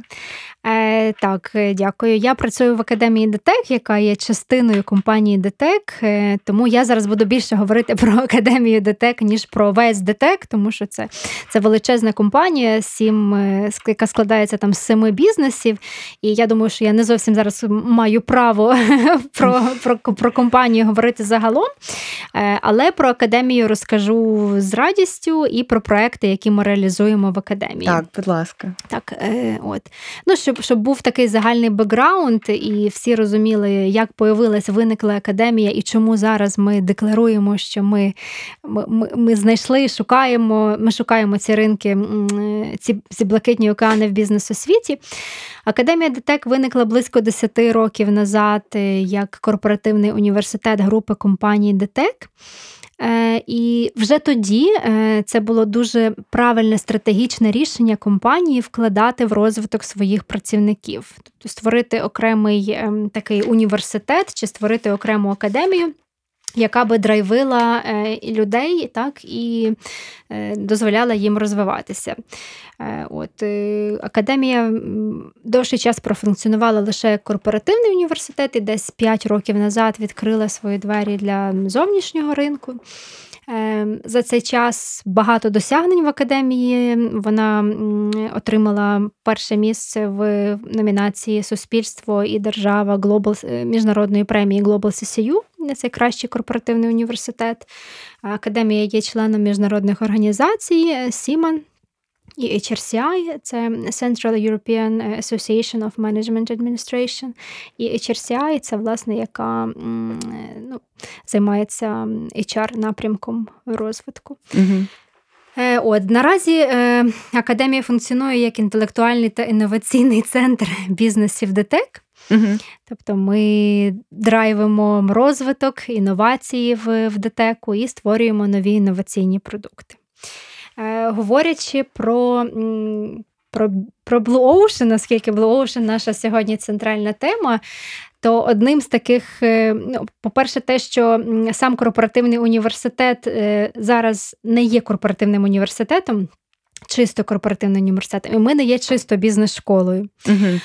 Е, Так, е, дякую. Я працюю в академії ДТЕК, яка є частиною компанії ДТЕК. Е, тому я зараз буду більше говорити про [LAUGHS] академію ДТЕК, ніж про весь ДТЕК, тому що це це величезна компанія, сім, е, яка складається там з семи бізнесів. І я думаю, що я не зовсім зараз маю право [LAUGHS] про про, про компанію говорити загалом. Але про академію розкажу з радістю і про проекти, які ми реалізуємо в академії. Так, будь ласка. Так, от. Ну, щоб щоб був такий загальний бекграунд, і всі розуміли, як появилась, виникла академія, і чому зараз ми декларуємо, що ми ми, ми, знайшли, шукаємо, ми шукаємо ці ринки, ці, ці блакитні океани в бізнес-освіті. Академія ДТЕК виникла близько 10 років назад е, як корпоративний університет групи компаній ДТЕК. Е, і вже тоді е, це було дуже правильне стратегічне рішення компанії вкладати в розвиток своїх працівників, тобто створити окремий ем, такий університет чи створити окрему академію яка би драйвила е, людей так, і е, дозволяла їм розвиватися. Е, от, Академія довший час профункціонувала лише як корпоративний університет і десь 5 років назад відкрила свої двері для зовнішнього ринку. Ем, за цей час багато досягнень в академії. Вона отримала перше місце в номінації Суспільство і держава Global, е, міжнародної премії Global CCU. Це кращий корпоративний університет. Академія є членом міжнародних організацій Сіман. І HRCI це Central European Association of Management Administration. І HRCI це, власне, яка ну, займається HR-напрямком розвитку. Угу. От наразі е, академія функціонує як інтелектуальний та інноваційний центр бізнесів ДТЕК. Угу. Тобто ми драйвимо розвиток, інновації в, в ДТЕКу і створюємо нові інноваційні продукти. Е, Говорячи про про, про Blue Ocean, наскільки Blue Ocean наша сьогодні центральна тема, то одним з таких, е, ну, по-перше, те, що сам корпоративний університет е, зараз не є корпоративним університетом чисто корпоративний університет. І ми не є чисто бізнес-школою. Угу.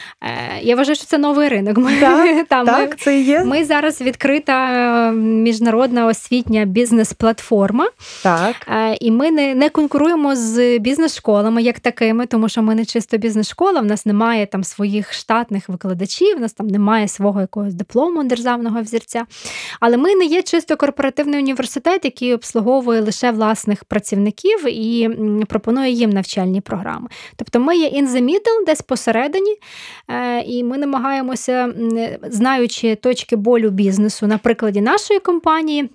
Я вважаю, що це новий ринок. Ми, так, [LAUGHS] там, так, ми, це є. Ми зараз відкрита е, міжнародна освітня бізнес-платформа. Так. Е, і ми не не конкуруємо з бізнес-школами як такими, тому що ми не чисто бізнес-школа, в нас немає там своїх штатних викладачів, в нас там немає свого якогось диплому державного взірця. Але ми не є чисто корпоративний університет, який обслуговує лише власних працівників і пропонує їм навчальні програми. Тобто ми є in the middle, десь посередині, е, і ми намагаємося, знаючи точки болю бізнесу на прикладі нашої компанії.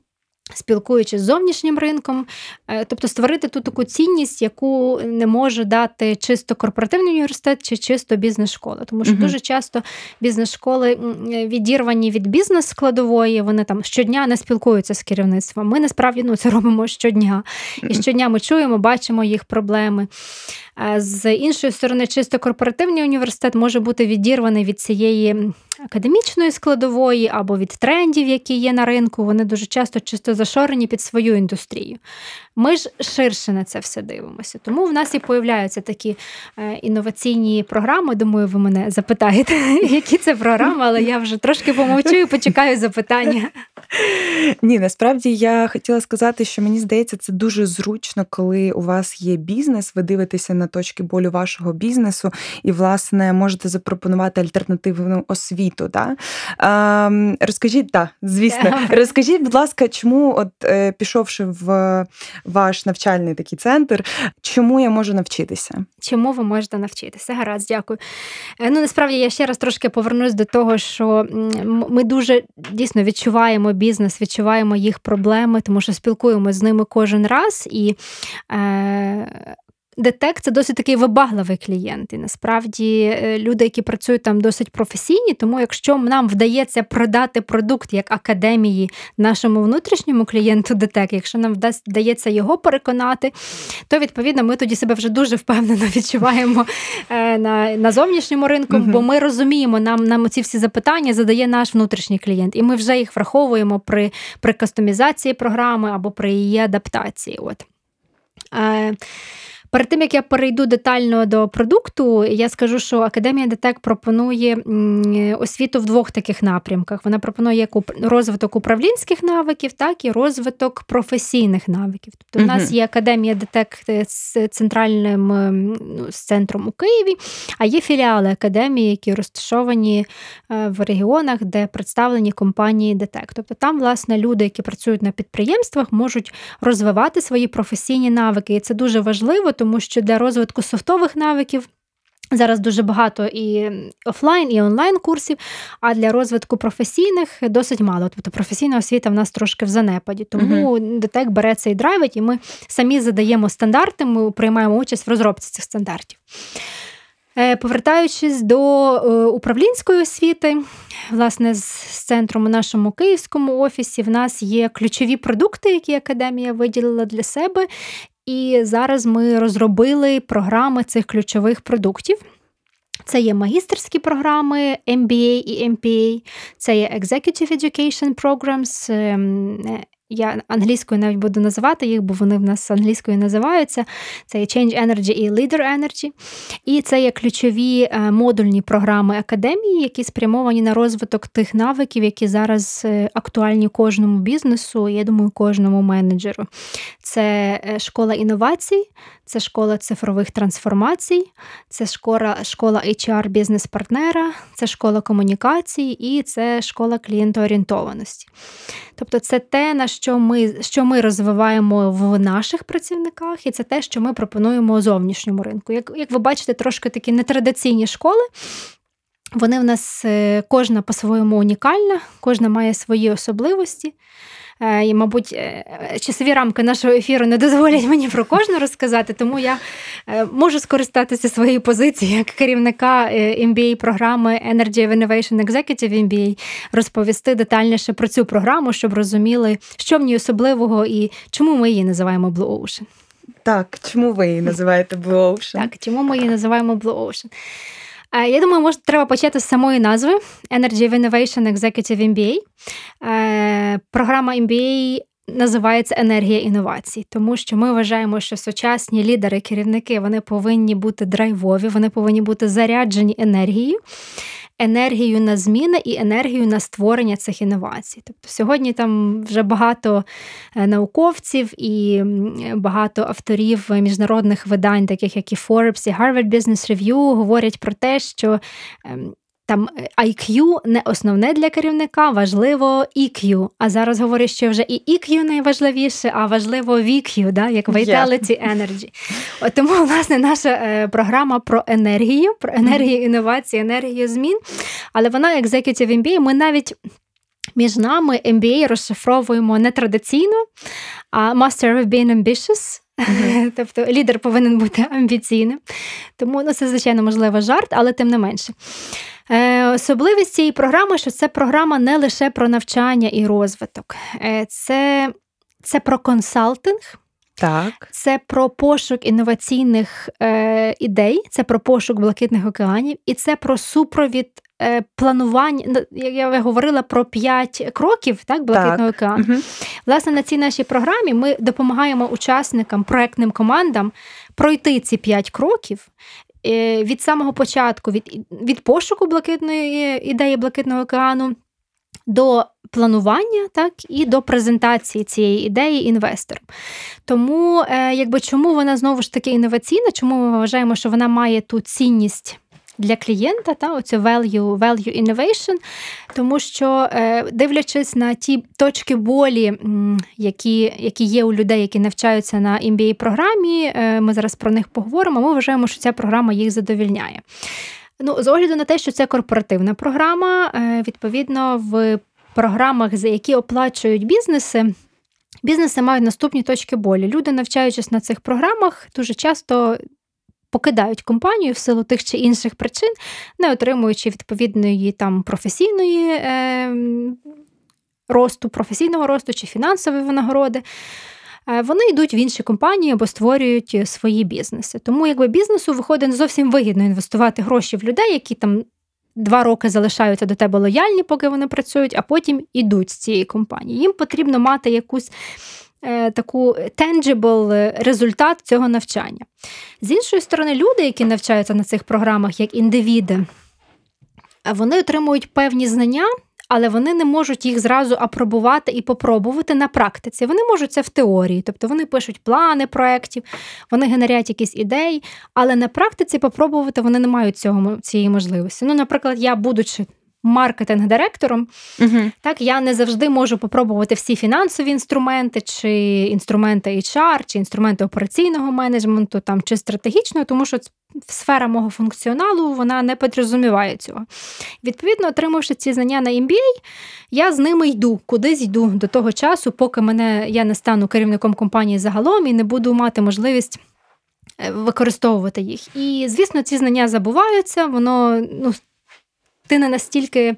Спілкуючись з зовнішнім ринком, е, тобто створити ту таку цінність, яку не може дати чисто корпоративний університет чи чисто бізнес-школа. Тому що uh дуже часто бізнес-школи відірвані від бізнес-складової, вони там щодня не спілкуються з керівництвом. Ми насправді ну, це робимо щодня. І щодня ми чуємо, бачимо їх проблеми. З іншої сторони, чисто корпоративний університет може бути відірваний від цієї академічної складової або від трендів, які є на ринку. Вони дуже часто чисто зашорені під свою індустрію. Ми ж ширше на це все дивимося. Тому в нас і появляються такі е, інноваційні програми. Думаю, ви мене запитаєте, [LAUGHS] які це програми, але я вже трошки помовчу і почекаю запитання. Ні, насправді я хотіла сказати, що мені здається, це дуже зручно, коли у вас є бізнес, ви дивитеся на точки болю вашого бізнесу і, власне, можете запропонувати альтернативну освіту. Да? Ем, розкажіть, так, звісно, розкажіть, будь ласка, чому, от е, пішовши в ваш навчальний такий центр, чому я можу навчитися? Чому ви можете навчитися? Гаразд, дякую. Е, ну, насправді я ще раз трошки повернусь до того, що ми дуже дійсно відчуваємо бізнес, відчуваємо їх проблеми, тому що спілкуємося з ними кожен раз і. Е, Детек це досить такий вибагливий клієнт. І насправді е, люди, які працюють там, досить професійні. Тому, якщо нам вдається продати продукт як академії нашому внутрішньому клієнту Детек, якщо нам вдається його переконати, то відповідно ми тоді себе вже дуже впевнено [LAUGHS] відчуваємо е, на на зовнішньому ринку, бо ми розуміємо, нам нам ці всі запитання задає наш внутрішній клієнт, і ми вже їх враховуємо при при кастомізації програми або при її адаптації. От. Е, Перед тим як я перейду детально до продукту, я скажу, що Академія ДТЕК пропонує освіту в двох таких напрямках. Вона пропонує як розвиток управлінських навиків, так і розвиток професійних навиків. Тобто, у нас є Академія ДТЕК з центральним ну, з центром у Києві, а є філіали академії, які розташовані е, в регіонах, де представлені компанії ДТЕК. Тобто там, власне, люди, які працюють на підприємствах, можуть розвивати свої професійні навики. І це дуже важливо тому що для розвитку софтових навиків. Зараз дуже багато і офлайн, і онлайн курсів, а для розвитку професійних досить мало. Тобто професійна освіта в нас трошки в занепаді. Тому uh-huh. ДТЕК бере це і драйвить, і ми самі задаємо стандарти, ми приймаємо участь в розробці цих стандартів. Е, повертаючись до е, управлінської освіти, власне, з центром у нашому київському офісі, в нас є ключові продукти, які академія виділила для себе, і зараз ми розробили програми цих ключових продуктів. Це є магістерські програми MBA і MPA, це є Executive Education Programs, ем, я англійською навіть буду називати їх, бо вони в нас англійською називаються. Це є Change Energy і Leader Energy. І це є ключові е, модульні програми академії, які спрямовані на розвиток тих навиків, які зараз е, актуальні кожному бізнесу, я думаю, кожному менеджеру. Це е, школа інновацій, це школа цифрових трансформацій, це школа школа HR бізнес-партнера, це школа комунікацій і це школа клієнтоорієнтованості. Тобто, це те, на що ми що ми розвиваємо в наших працівниках, і це те, що ми пропонуємо зовнішньому ринку. Як, Як ви бачите, трошки такі нетрадиційні школи. Вони в нас е, кожна по-своєму унікальна, кожна має свої особливості. І, мабуть, часові рамки нашого ефіру не дозволять мені про кожну розказати, тому я можу скористатися своєю позицією як керівника MBA програми Energy Innovation Executive MBA, розповісти детальніше про цю програму, щоб розуміли, що в ній особливого і чому ми її називаємо Blue Ocean. Так, чому ви її називаєте Blue Ocean? Так, чому ми її називаємо Blue Ocean? Я думаю, може, треба почати з самої назви Energy Innovation Executive MBA. Програма MBA називається енергія інновацій, тому що ми вважаємо, що сучасні лідери, керівники вони повинні бути драйвові, вони повинні бути заряджені енергією енергію на зміни і енергію на створення цих інновацій. Тобто сьогодні там вже багато е, науковців і багато авторів міжнародних видань, таких як і Forbes, і Harvard Business Review, говорять про те, що ем, там е, IQ не основне для керівника, важливо EQ. А зараз говорять, що вже і EQ найважливіше, а важливо VQ, да, як Vitality Energy. От Тому, [LAUGHS] власне, наша е, програма про енергію, про енергію інновації, енергію змін. Але вона Executive MBA, ми навіть. Між нами MBA розшифровуємо не традиційно, а Master of Being Ambitious. Mm-hmm. [LAUGHS] Тобто лідер повинен бути амбіційним. Тому ну, це, звичайно, можливо, жарт, але тим не менше. Е, Особливість цієї програми, що це програма не лише про навчання і розвиток, е, це, це про консалтинг. Так. Це про пошук інноваційних е, ідей, це про пошук блакитних океанів, і це про супровід е, планування. Ну, як я говорила про п'ять кроків так, блакитного так. океану. Угу. Власне, на цій нашій програмі ми допомагаємо учасникам, проектним командам пройти ці п'ять кроків від самого початку, від, від пошуку блакитної ідеї блакитного океану. До планування, так і до презентації цієї ідеї інвесторам. Тому, е, якби чому вона знову ж таки інноваційна, чому ми вважаємо, що вона має ту цінність для клієнта, та оце value, value innovation, тому що, е, дивлячись на ті точки болі, які які є у людей, які навчаються на mba програмі е, ми зараз про них поговоримо. Ми вважаємо, що ця програма їх задовільняє. Ну, З огляду на те, що це корпоративна програма, е, відповідно, в програмах, за які оплачують бізнеси. Бізнеси мають наступні точки болі. Люди, навчаючись на цих програмах, дуже часто покидають компанію в силу тих чи інших причин, не отримуючи відповідної там професійної е, росту, професійного росту чи фінансової винагороди. Е, вони йдуть в інші компанії або створюють свої бізнеси. Тому якби бізнесу виходить не зовсім вигідно інвестувати гроші в людей, які там два роки залишаються до тебе лояльні, поки вони працюють, а потім ідуть з цієї компанії. Їм потрібно мати якусь таку tangible результат цього навчання. З іншої сторони, люди, які навчаються на цих програмах як індивіди, вони отримують певні знання. Але вони не можуть їх зразу апробувати і попробувати на практиці. Вони можуть це в теорії, тобто вони пишуть плани проєктів, вони генерять якісь ідеї, але на практиці попробувати вони не мають цього цієї можливості. Ну, наприклад, я, будучи маркетинг-директором, uh так я не завжди можу попробувати всі фінансові інструменти, чи інструменти HR, чи інструменти операційного менеджменту, там чи стратегічного, тому що сфера мого функціоналу вона не підрозуміває цього. Відповідно, отримавши ці знання на MBA, я з ними йду, кудись йду до того часу, поки мене я не стану керівником компанії загалом і не буду мати можливість. Е, використовувати їх. І, звісно, ці знання забуваються, воно ну, ти не настільки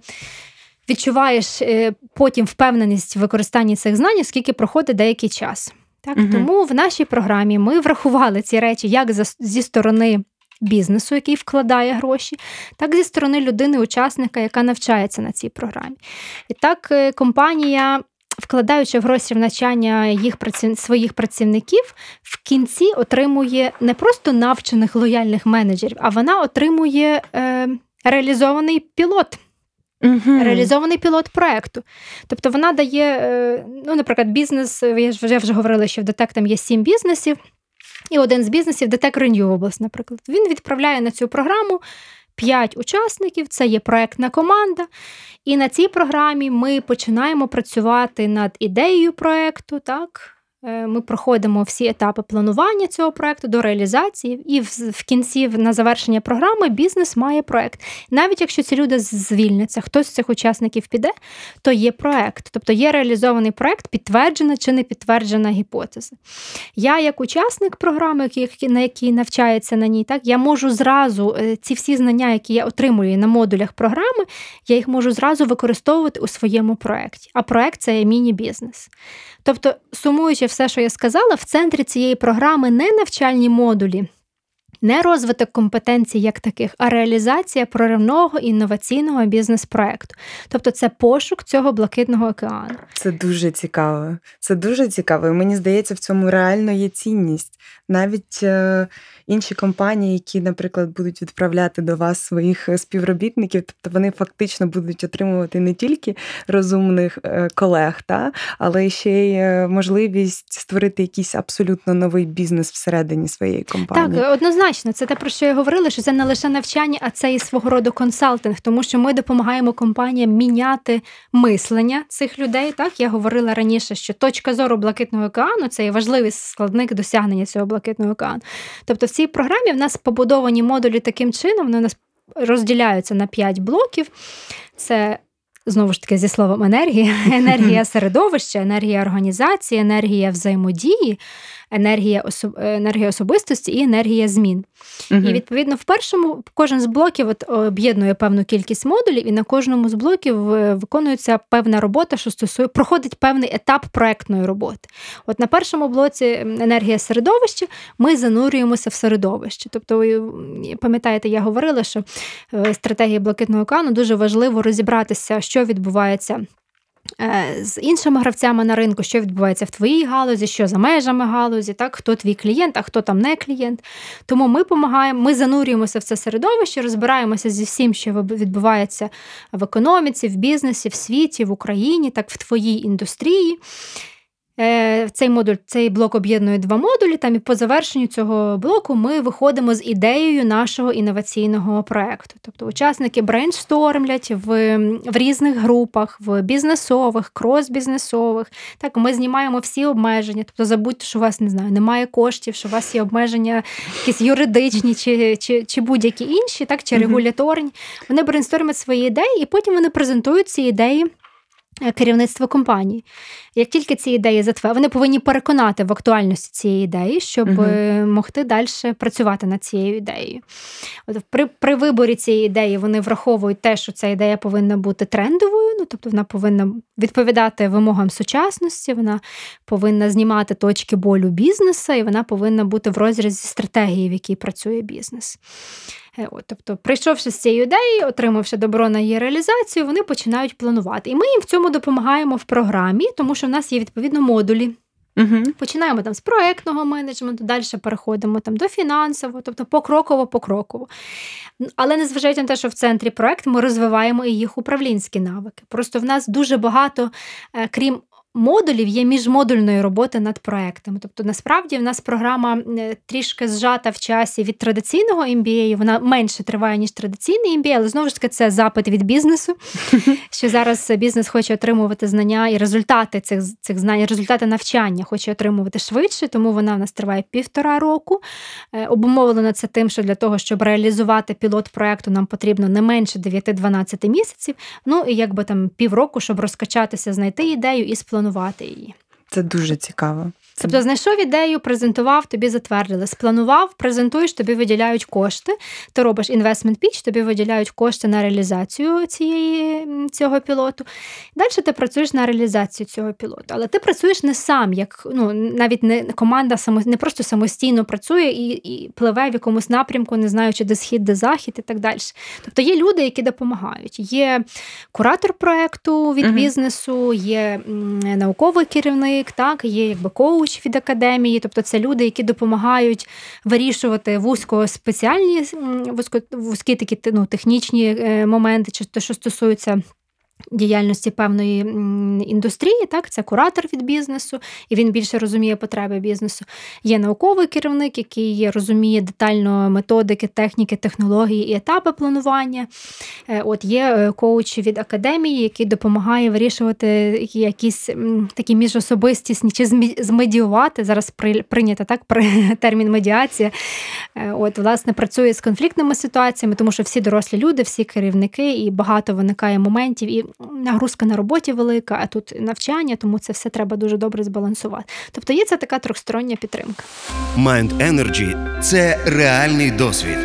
відчуваєш е, потім впевненість в використанні цих знань, скільки проходить деякий час. Так? Угу. Тому в нашій програмі ми врахували ці речі як зі сторони бізнесу, який вкладає гроші, так і зі сторони людини-учасника, яка навчається на цій програмі. І так, е, компанія. Вкладаючи в гроші в навчання їх своїх працівників, в кінці отримує не просто навчених лояльних менеджерів, а вона отримує е, реалізований пілот. uh Реалізований пілот проекту. Тобто вона дає, е, ну, наприклад, бізнес, я вже вже говорила, що в ДТЕК там є сім бізнесів, і один з бізнесів ДТЕК Renewables, наприклад. Він відправляє на цю програму п'ять учасників, це є проектна команда. І на цій програмі ми починаємо працювати над ідеєю проекту, так, ми проходимо всі етапи планування цього проекту до реалізації, і в кінці на завершення програми бізнес має проект. Навіть якщо ці люди звільняться, хтось з цих учасників піде, то є проект, тобто є реалізований проект, підтверджена чи не підтверджена гіпотеза. Я, як учасник програми, на якій навчається на ній, так я можу зразу е, ці всі знання, які я отримую на модулях програми, я їх можу зразу використовувати у своєму проєкті. А проект це є міні-бізнес. Тобто, сумуючи все, що я сказала, в центрі цієї програми не навчальні модулі. Не розвиток компетенцій як таких, а реалізація проривного інноваційного бізнес-проекту. Тобто це пошук цього блакитного океану. Це дуже цікаво. Це дуже цікаво. І Мені здається, в цьому реально є цінність. Навіть е, інші компанії, які, наприклад, будуть відправляти до вас своїх е, співробітників, тобто вони фактично будуть отримувати не тільки розумних е, колег, та, але ще й е, можливість створити якийсь абсолютно новий бізнес всередині своєї компанії. Так, однозначно, це те, про що я говорила, що це не лише навчання, а це і свого роду консалтинг, тому що ми допомагаємо компаніям міняти мислення цих людей. Так, я говорила раніше, що точка зору блакитного океану це є важливий складник досягнення цього блакитного океану. Тобто, в цій програмі в нас побудовані модулі таким чином, вони у нас розділяються на 5 блоків. Це Знову ж таки, зі словом енергія, [LAUGHS] енергія середовища, енергія організації, енергія взаємодії, енергія особ... енергія особистості і енергія змін. Угу. І відповідно в першому кожен з блоків от, об'єднує певну кількість модулів, і на кожному з блоків виконується певна робота, що стосує проходить певний етап проектної роботи. От на першому блоці енергія середовища ми занурюємося в середовище. Тобто, пам'ятаєте, я говорила, що е, стратегія блакитного океану дуже важливо розібратися, що відбувається. Е, з іншими гравцями на ринку, що відбувається в твоїй галузі, що за межами галузі, так, хто твій клієнт, а хто там не клієнт. Тому ми допомагаємо, ми занурюємося в це середовище, розбираємося зі всім, що відбувається в економіці, в бізнесі, в світі, в Україні, так в твоїй індустрії. Е, цей модуль, цей блок об'єднує два модулі. Там і по завершенню цього блоку ми виходимо з ідеєю нашого інноваційного проекту. Тобто учасники брейнштормлять в в різних групах, в бізнесових, крос-бізнесових. Так, ми знімаємо всі обмеження. Тобто, забудьте, що у вас не знаю, немає коштів, що у вас є обмеження, якісь юридичні чи чи, чи будь-які інші, так, чи регуляторні. Вони брейнстормять свої ідеї, і потім вони презентують ці ідеї. Е, керівництво компанії. Як тільки ці ідеї затвердять, вони повинні переконати в актуальності цієї ідеї, щоб угу. могти далі працювати над цією ідеєю. От При при виборі цієї ідеї вони враховують те, що ця ідея повинна бути трендовою, ну тобто вона повинна відповідати вимогам сучасності, вона повинна знімати точки болю бізнесу, і вона повинна бути в розрізі стратегії, в якій працює бізнес. Е, от, Тобто, прийшовши з цією ідеєю, отримавши добро на її реалізацію, вони починають планувати. І ми їм в цьому допомагаємо в програмі, тому що в нас є відповідно модулі. Угу. Починаємо там з проектного менеджменту, далі переходимо там до фінансового, тобто покроково-покроково. Але незважаючи на те, що в центрі проект, ми розвиваємо і їх управлінські навики. Просто в нас дуже багато, е, крім модулів є міжмодульної роботи над проектами. Тобто, насправді в нас програма е, трішки зжата в часі від традиційного MBA, вона менше триває, ніж традиційний MBA, але знову ж таки це запит від бізнесу, [LAUGHS] що зараз бізнес хоче отримувати знання і результати цих цих знань, результати навчання хоче отримувати швидше, тому вона в нас триває півтора року. Е, обумовлено це тим, що для того, щоб реалізувати пілот проекту, нам потрібно не менше 9-12 місяців. Ну і якби там півроку, щоб розкачатися, знайти ідею і спланувати спланувати її. Це дуже цікаво. Тобто знайшов ідею, презентував, тобі затвердили. Спланував, презентуєш, тобі виділяють кошти. Ти робиш інвестмент піч, тобі виділяють кошти на реалізацію цієї, цього пілоту. Далі ти працюєш на реалізацію цього пілоту. Але ти працюєш не сам, як ну, навіть не команда само, не просто самостійно працює і і пливе в якомусь напрямку, не знаючи, де схід, де захід і так далі. Тобто є люди, які допомагають. Є куратор проекту від uh бізнесу, є науковий керівник, так, є якби коуч коуч від академії, тобто це люди, які допомагають вирішувати вузькоспеціальні вузько, вузькі такі ну, технічні е, моменти, чи те, що стосуються діяльності певної індустрії, так, це куратор від бізнесу, і він більше розуміє потреби бізнесу. Є науковий керівник, який розуміє детально методики, техніки, технології і етапи планування. Е, от Є е, коуч від академії, який допомагає вирішувати якісь такі міжособистісні чи змедіювати. Зараз прийнято так [LAUGHS] термін медіація. Е, от, власне, працює з конфліктними ситуаціями, тому що всі дорослі люди, всі керівники, і багато виникає моментів. І нагрузка на роботі велика, а тут навчання, тому це все треба дуже добре збалансувати. Тобто є це така трьохстороння підтримка. Mind Energy – це реальний досвід.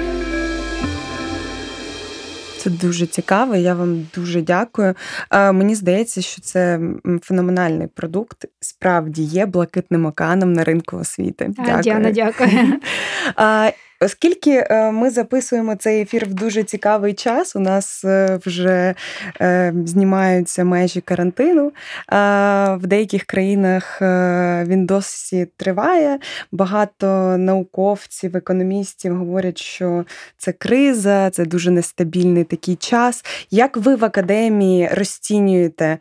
Це дуже цікаво. Я вам дуже дякую. Мені здається, що це феноменальний продукт. Справді є блакитним океаном на ринку освіти. Дякую. Діана, дякую. [LAUGHS] Оскільки е, ми записуємо цей ефір в дуже цікавий час, у нас е, вже е, знімаються межі карантину. В деяких країнах він досі триває. Багато науковців, економістів говорять, що це криза, це дуже нестабільний такий час. Як ви в академії розцінюєте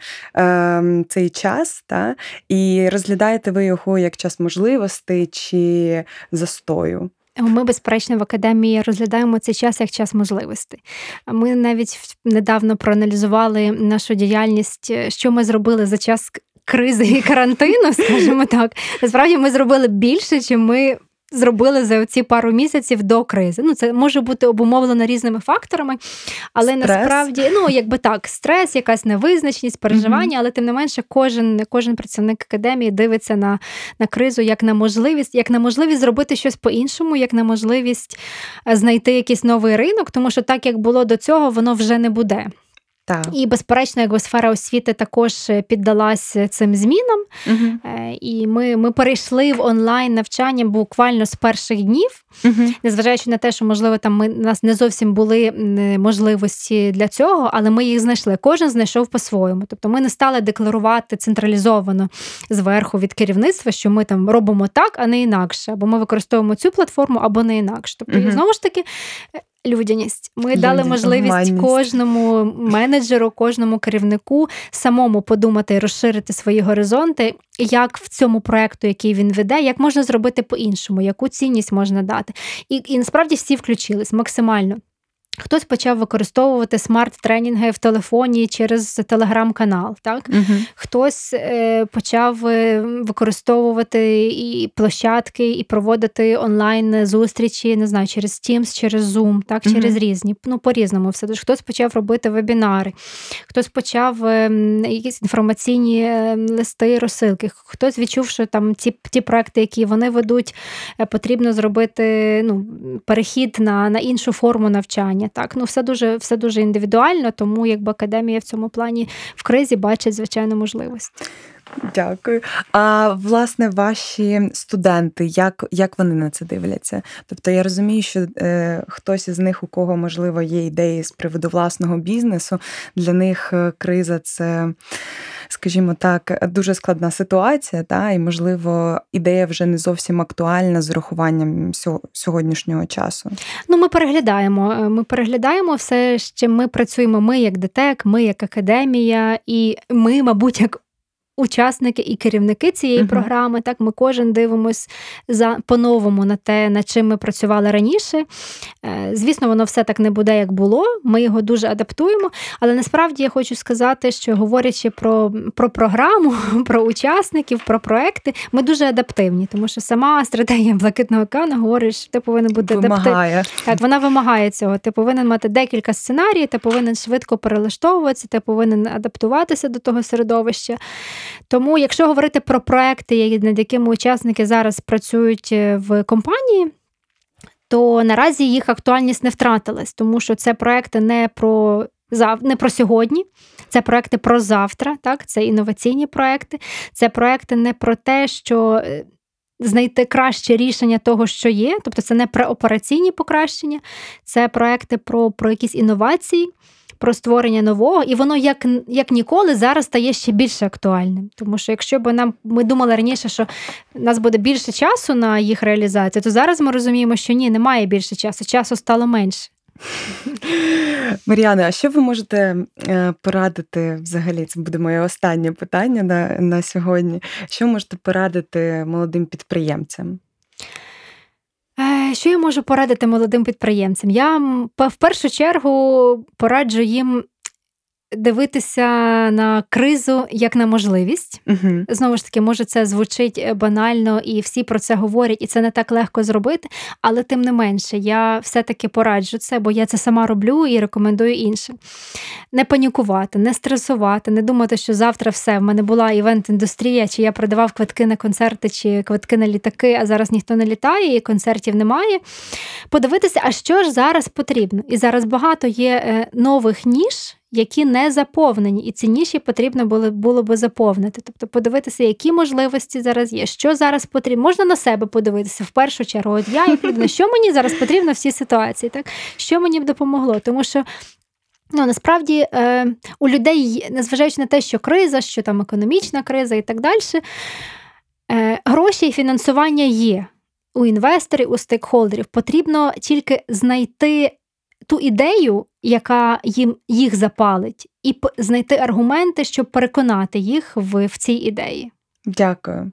цей час та, і розглядаєте ви його як час можливостей чи застою? Ми, безперечно, в академії розглядаємо цей час як час можливостей. Ми навіть недавно проаналізували нашу діяльність, що ми зробили за час кризи і карантину, [LAUGHS] скажімо так. Насправді ми зробили більше, чим ми зробили за ці пару місяців до кризи. Ну, це може бути обумовлено різними факторами, але стрес. насправді, ну якби так, стрес, якась невизначеність, переживання, mm-hmm. але тим не менше, кожен кожен працівник академії дивиться на на кризу як на можливість, як на можливість зробити щось по-іншому, як на можливість е, знайти якийсь новий ринок, тому що так як було до цього, воно вже не буде. Так. І, безперечно, якби сфера освіти також е, піддалась цим змінам. Угу. І ми ми перейшли в онлайн навчання буквально з перших днів, угу. незважаючи на те, що, можливо, там ми у нас не зовсім були можливості для цього, але ми їх знайшли. Кожен знайшов по-своєму. Тобто ми не стали декларувати централізовано зверху від керівництва, що ми там робимо так, а не інакше. Або ми використовуємо цю платформу, або не інакше. Тобто, угу. знову ж таки, людяність. Ми Людяність, дали можливість гуманність. кожному менеджеру, кожному керівнику самому подумати, розширити свої горизонти, як в цьому проекту, який він веде, як можна зробити по-іншому, яку цінність можна дати. І, і насправді всі включились максимально. Хтось почав використовувати смарт-тренінги в телефоні через телеграм-канал. так? uh Хтось е, почав е, використовувати і площадки, і проводити онлайн-зустрічі, не знаю, через Teams, через Zoom, так, uh через різні. Ну, по-різному все. Хтось почав робити вебінари, хтось почав е, якісь інформаційні е, листи, розсилки, хтось відчув, що там ті ті проекти, які вони ведуть, е, потрібно зробити ну, перехід на, на іншу форму навчання навчання. Так, ну все дуже все дуже індивідуально, тому якби академія в цьому плані в кризі бачить звичайно можливості. Дякую. А власне, ваші студенти, як як вони на це дивляться? Тобто я розумію, що е, хтось із них, у кого можливо є ідеї з приводу власного бізнесу, для них е, криза це, скажімо так, дуже складна ситуація, та і можливо ідея вже не зовсім актуальна з урахуванням сьогоднішнього часу. Ну, ми переглядаємо. Е, ми переглядаємо все, чим ми працюємо. Ми як ДТЕК, ми як академія, і ми, мабуть, як учасники і керівники цієї uh-huh. програми. Так, ми кожен дивимось за по-новому на те, над чим ми працювали раніше. Е, звісно, воно все так не буде, як було. Ми його дуже адаптуємо. Але насправді я хочу сказати, що говорячи про про програму, [LAUGHS] про учасників, про проекти, ми дуже адаптивні, тому що сама стратегія блакитного океану говорить, що ти повинен бути адаптивним. Так, вона вимагає цього. Ти повинен мати декілька сценаріїв, ти повинен швидко перелаштовуватися, ти повинен адаптуватися до того середовища. Тому, якщо говорити про проекти, над якими учасники зараз працюють е, в компанії, то наразі їх актуальність не втратилась, тому що це проекти не про не про сьогодні, це проекти про завтра, так, це інноваційні проекти, це проекти не про те, що. Е, знайти краще рішення того, що є, тобто це не про операційні покращення, це проекти про про якісь інновації, про створення нового, і воно як як ніколи зараз стає ще більше актуальним. Тому що якщо б нам ми думали раніше, що в нас буде більше часу на їх реалізацію, то зараз ми розуміємо, що ні, немає більше часу, часу стало менше. [LAUGHS] Мар'яна, а що ви можете е, порадити взагалі? Це буде моє останнє питання на, на сьогодні. Що можете порадити молодим підприємцям? Е, що я можу порадити молодим підприємцям? Я в першу чергу пораджу їм дивитися на кризу як на можливість. Угу. Знову ж таки, може, це звучить е, банально, і всі про це говорять, і це не так легко зробити. Але тим не менше, я все-таки пораджу це, бо я це сама роблю і рекомендую іншим. Не панікувати, не стресувати, не думати, що завтра все. В мене була івент-індустрія, чи я продавав квитки на концерти, чи квитки на літаки, а зараз ніхто не літає, і концертів немає. Подивитися, а що ж зараз потрібно. І зараз багато є е, нових ніж які не заповнені, і ці ніші потрібно було було би заповнити. Тобто подивитися, які можливості зараз є, що зараз потрібно. Можна на себе подивитися в першу чергу. От я як людина, що мені зараз потрібно в цій ситуації, так що мені б допомогло, тому що. Ну, насправді е, у людей, незважаючи на те, що криза, що там економічна криза і так далі, е, гроші і фінансування є у інвесторів, у стейкхолдерів. Потрібно тільки знайти ту ідею, яка їм їх запалить, і знайти аргументи, щоб переконати їх в, в цій ідеї. Дякую.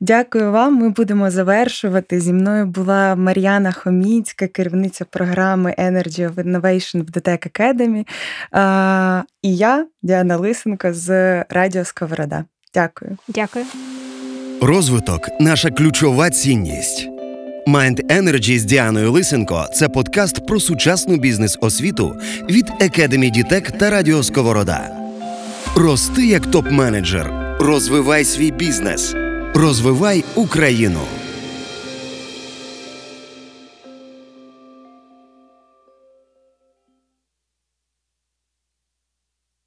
Дякую вам. Ми будемо завершувати. Зі мною була Мар'яна Хоміцька, керівниця програми Energy of Innovation в DTEC Academy. А, І я, Діана Лисенко з Радіо Сковорода. Дякую. Дякую. Розвиток наша ключова цінність. Mind Energy з Діаною Лисенко це подкаст про сучасну бізнес-освіту від Academy Дітек та Радіо Сковорода. Рости як топ-менеджер. Розвивай свій бізнес. Розвивай Україну.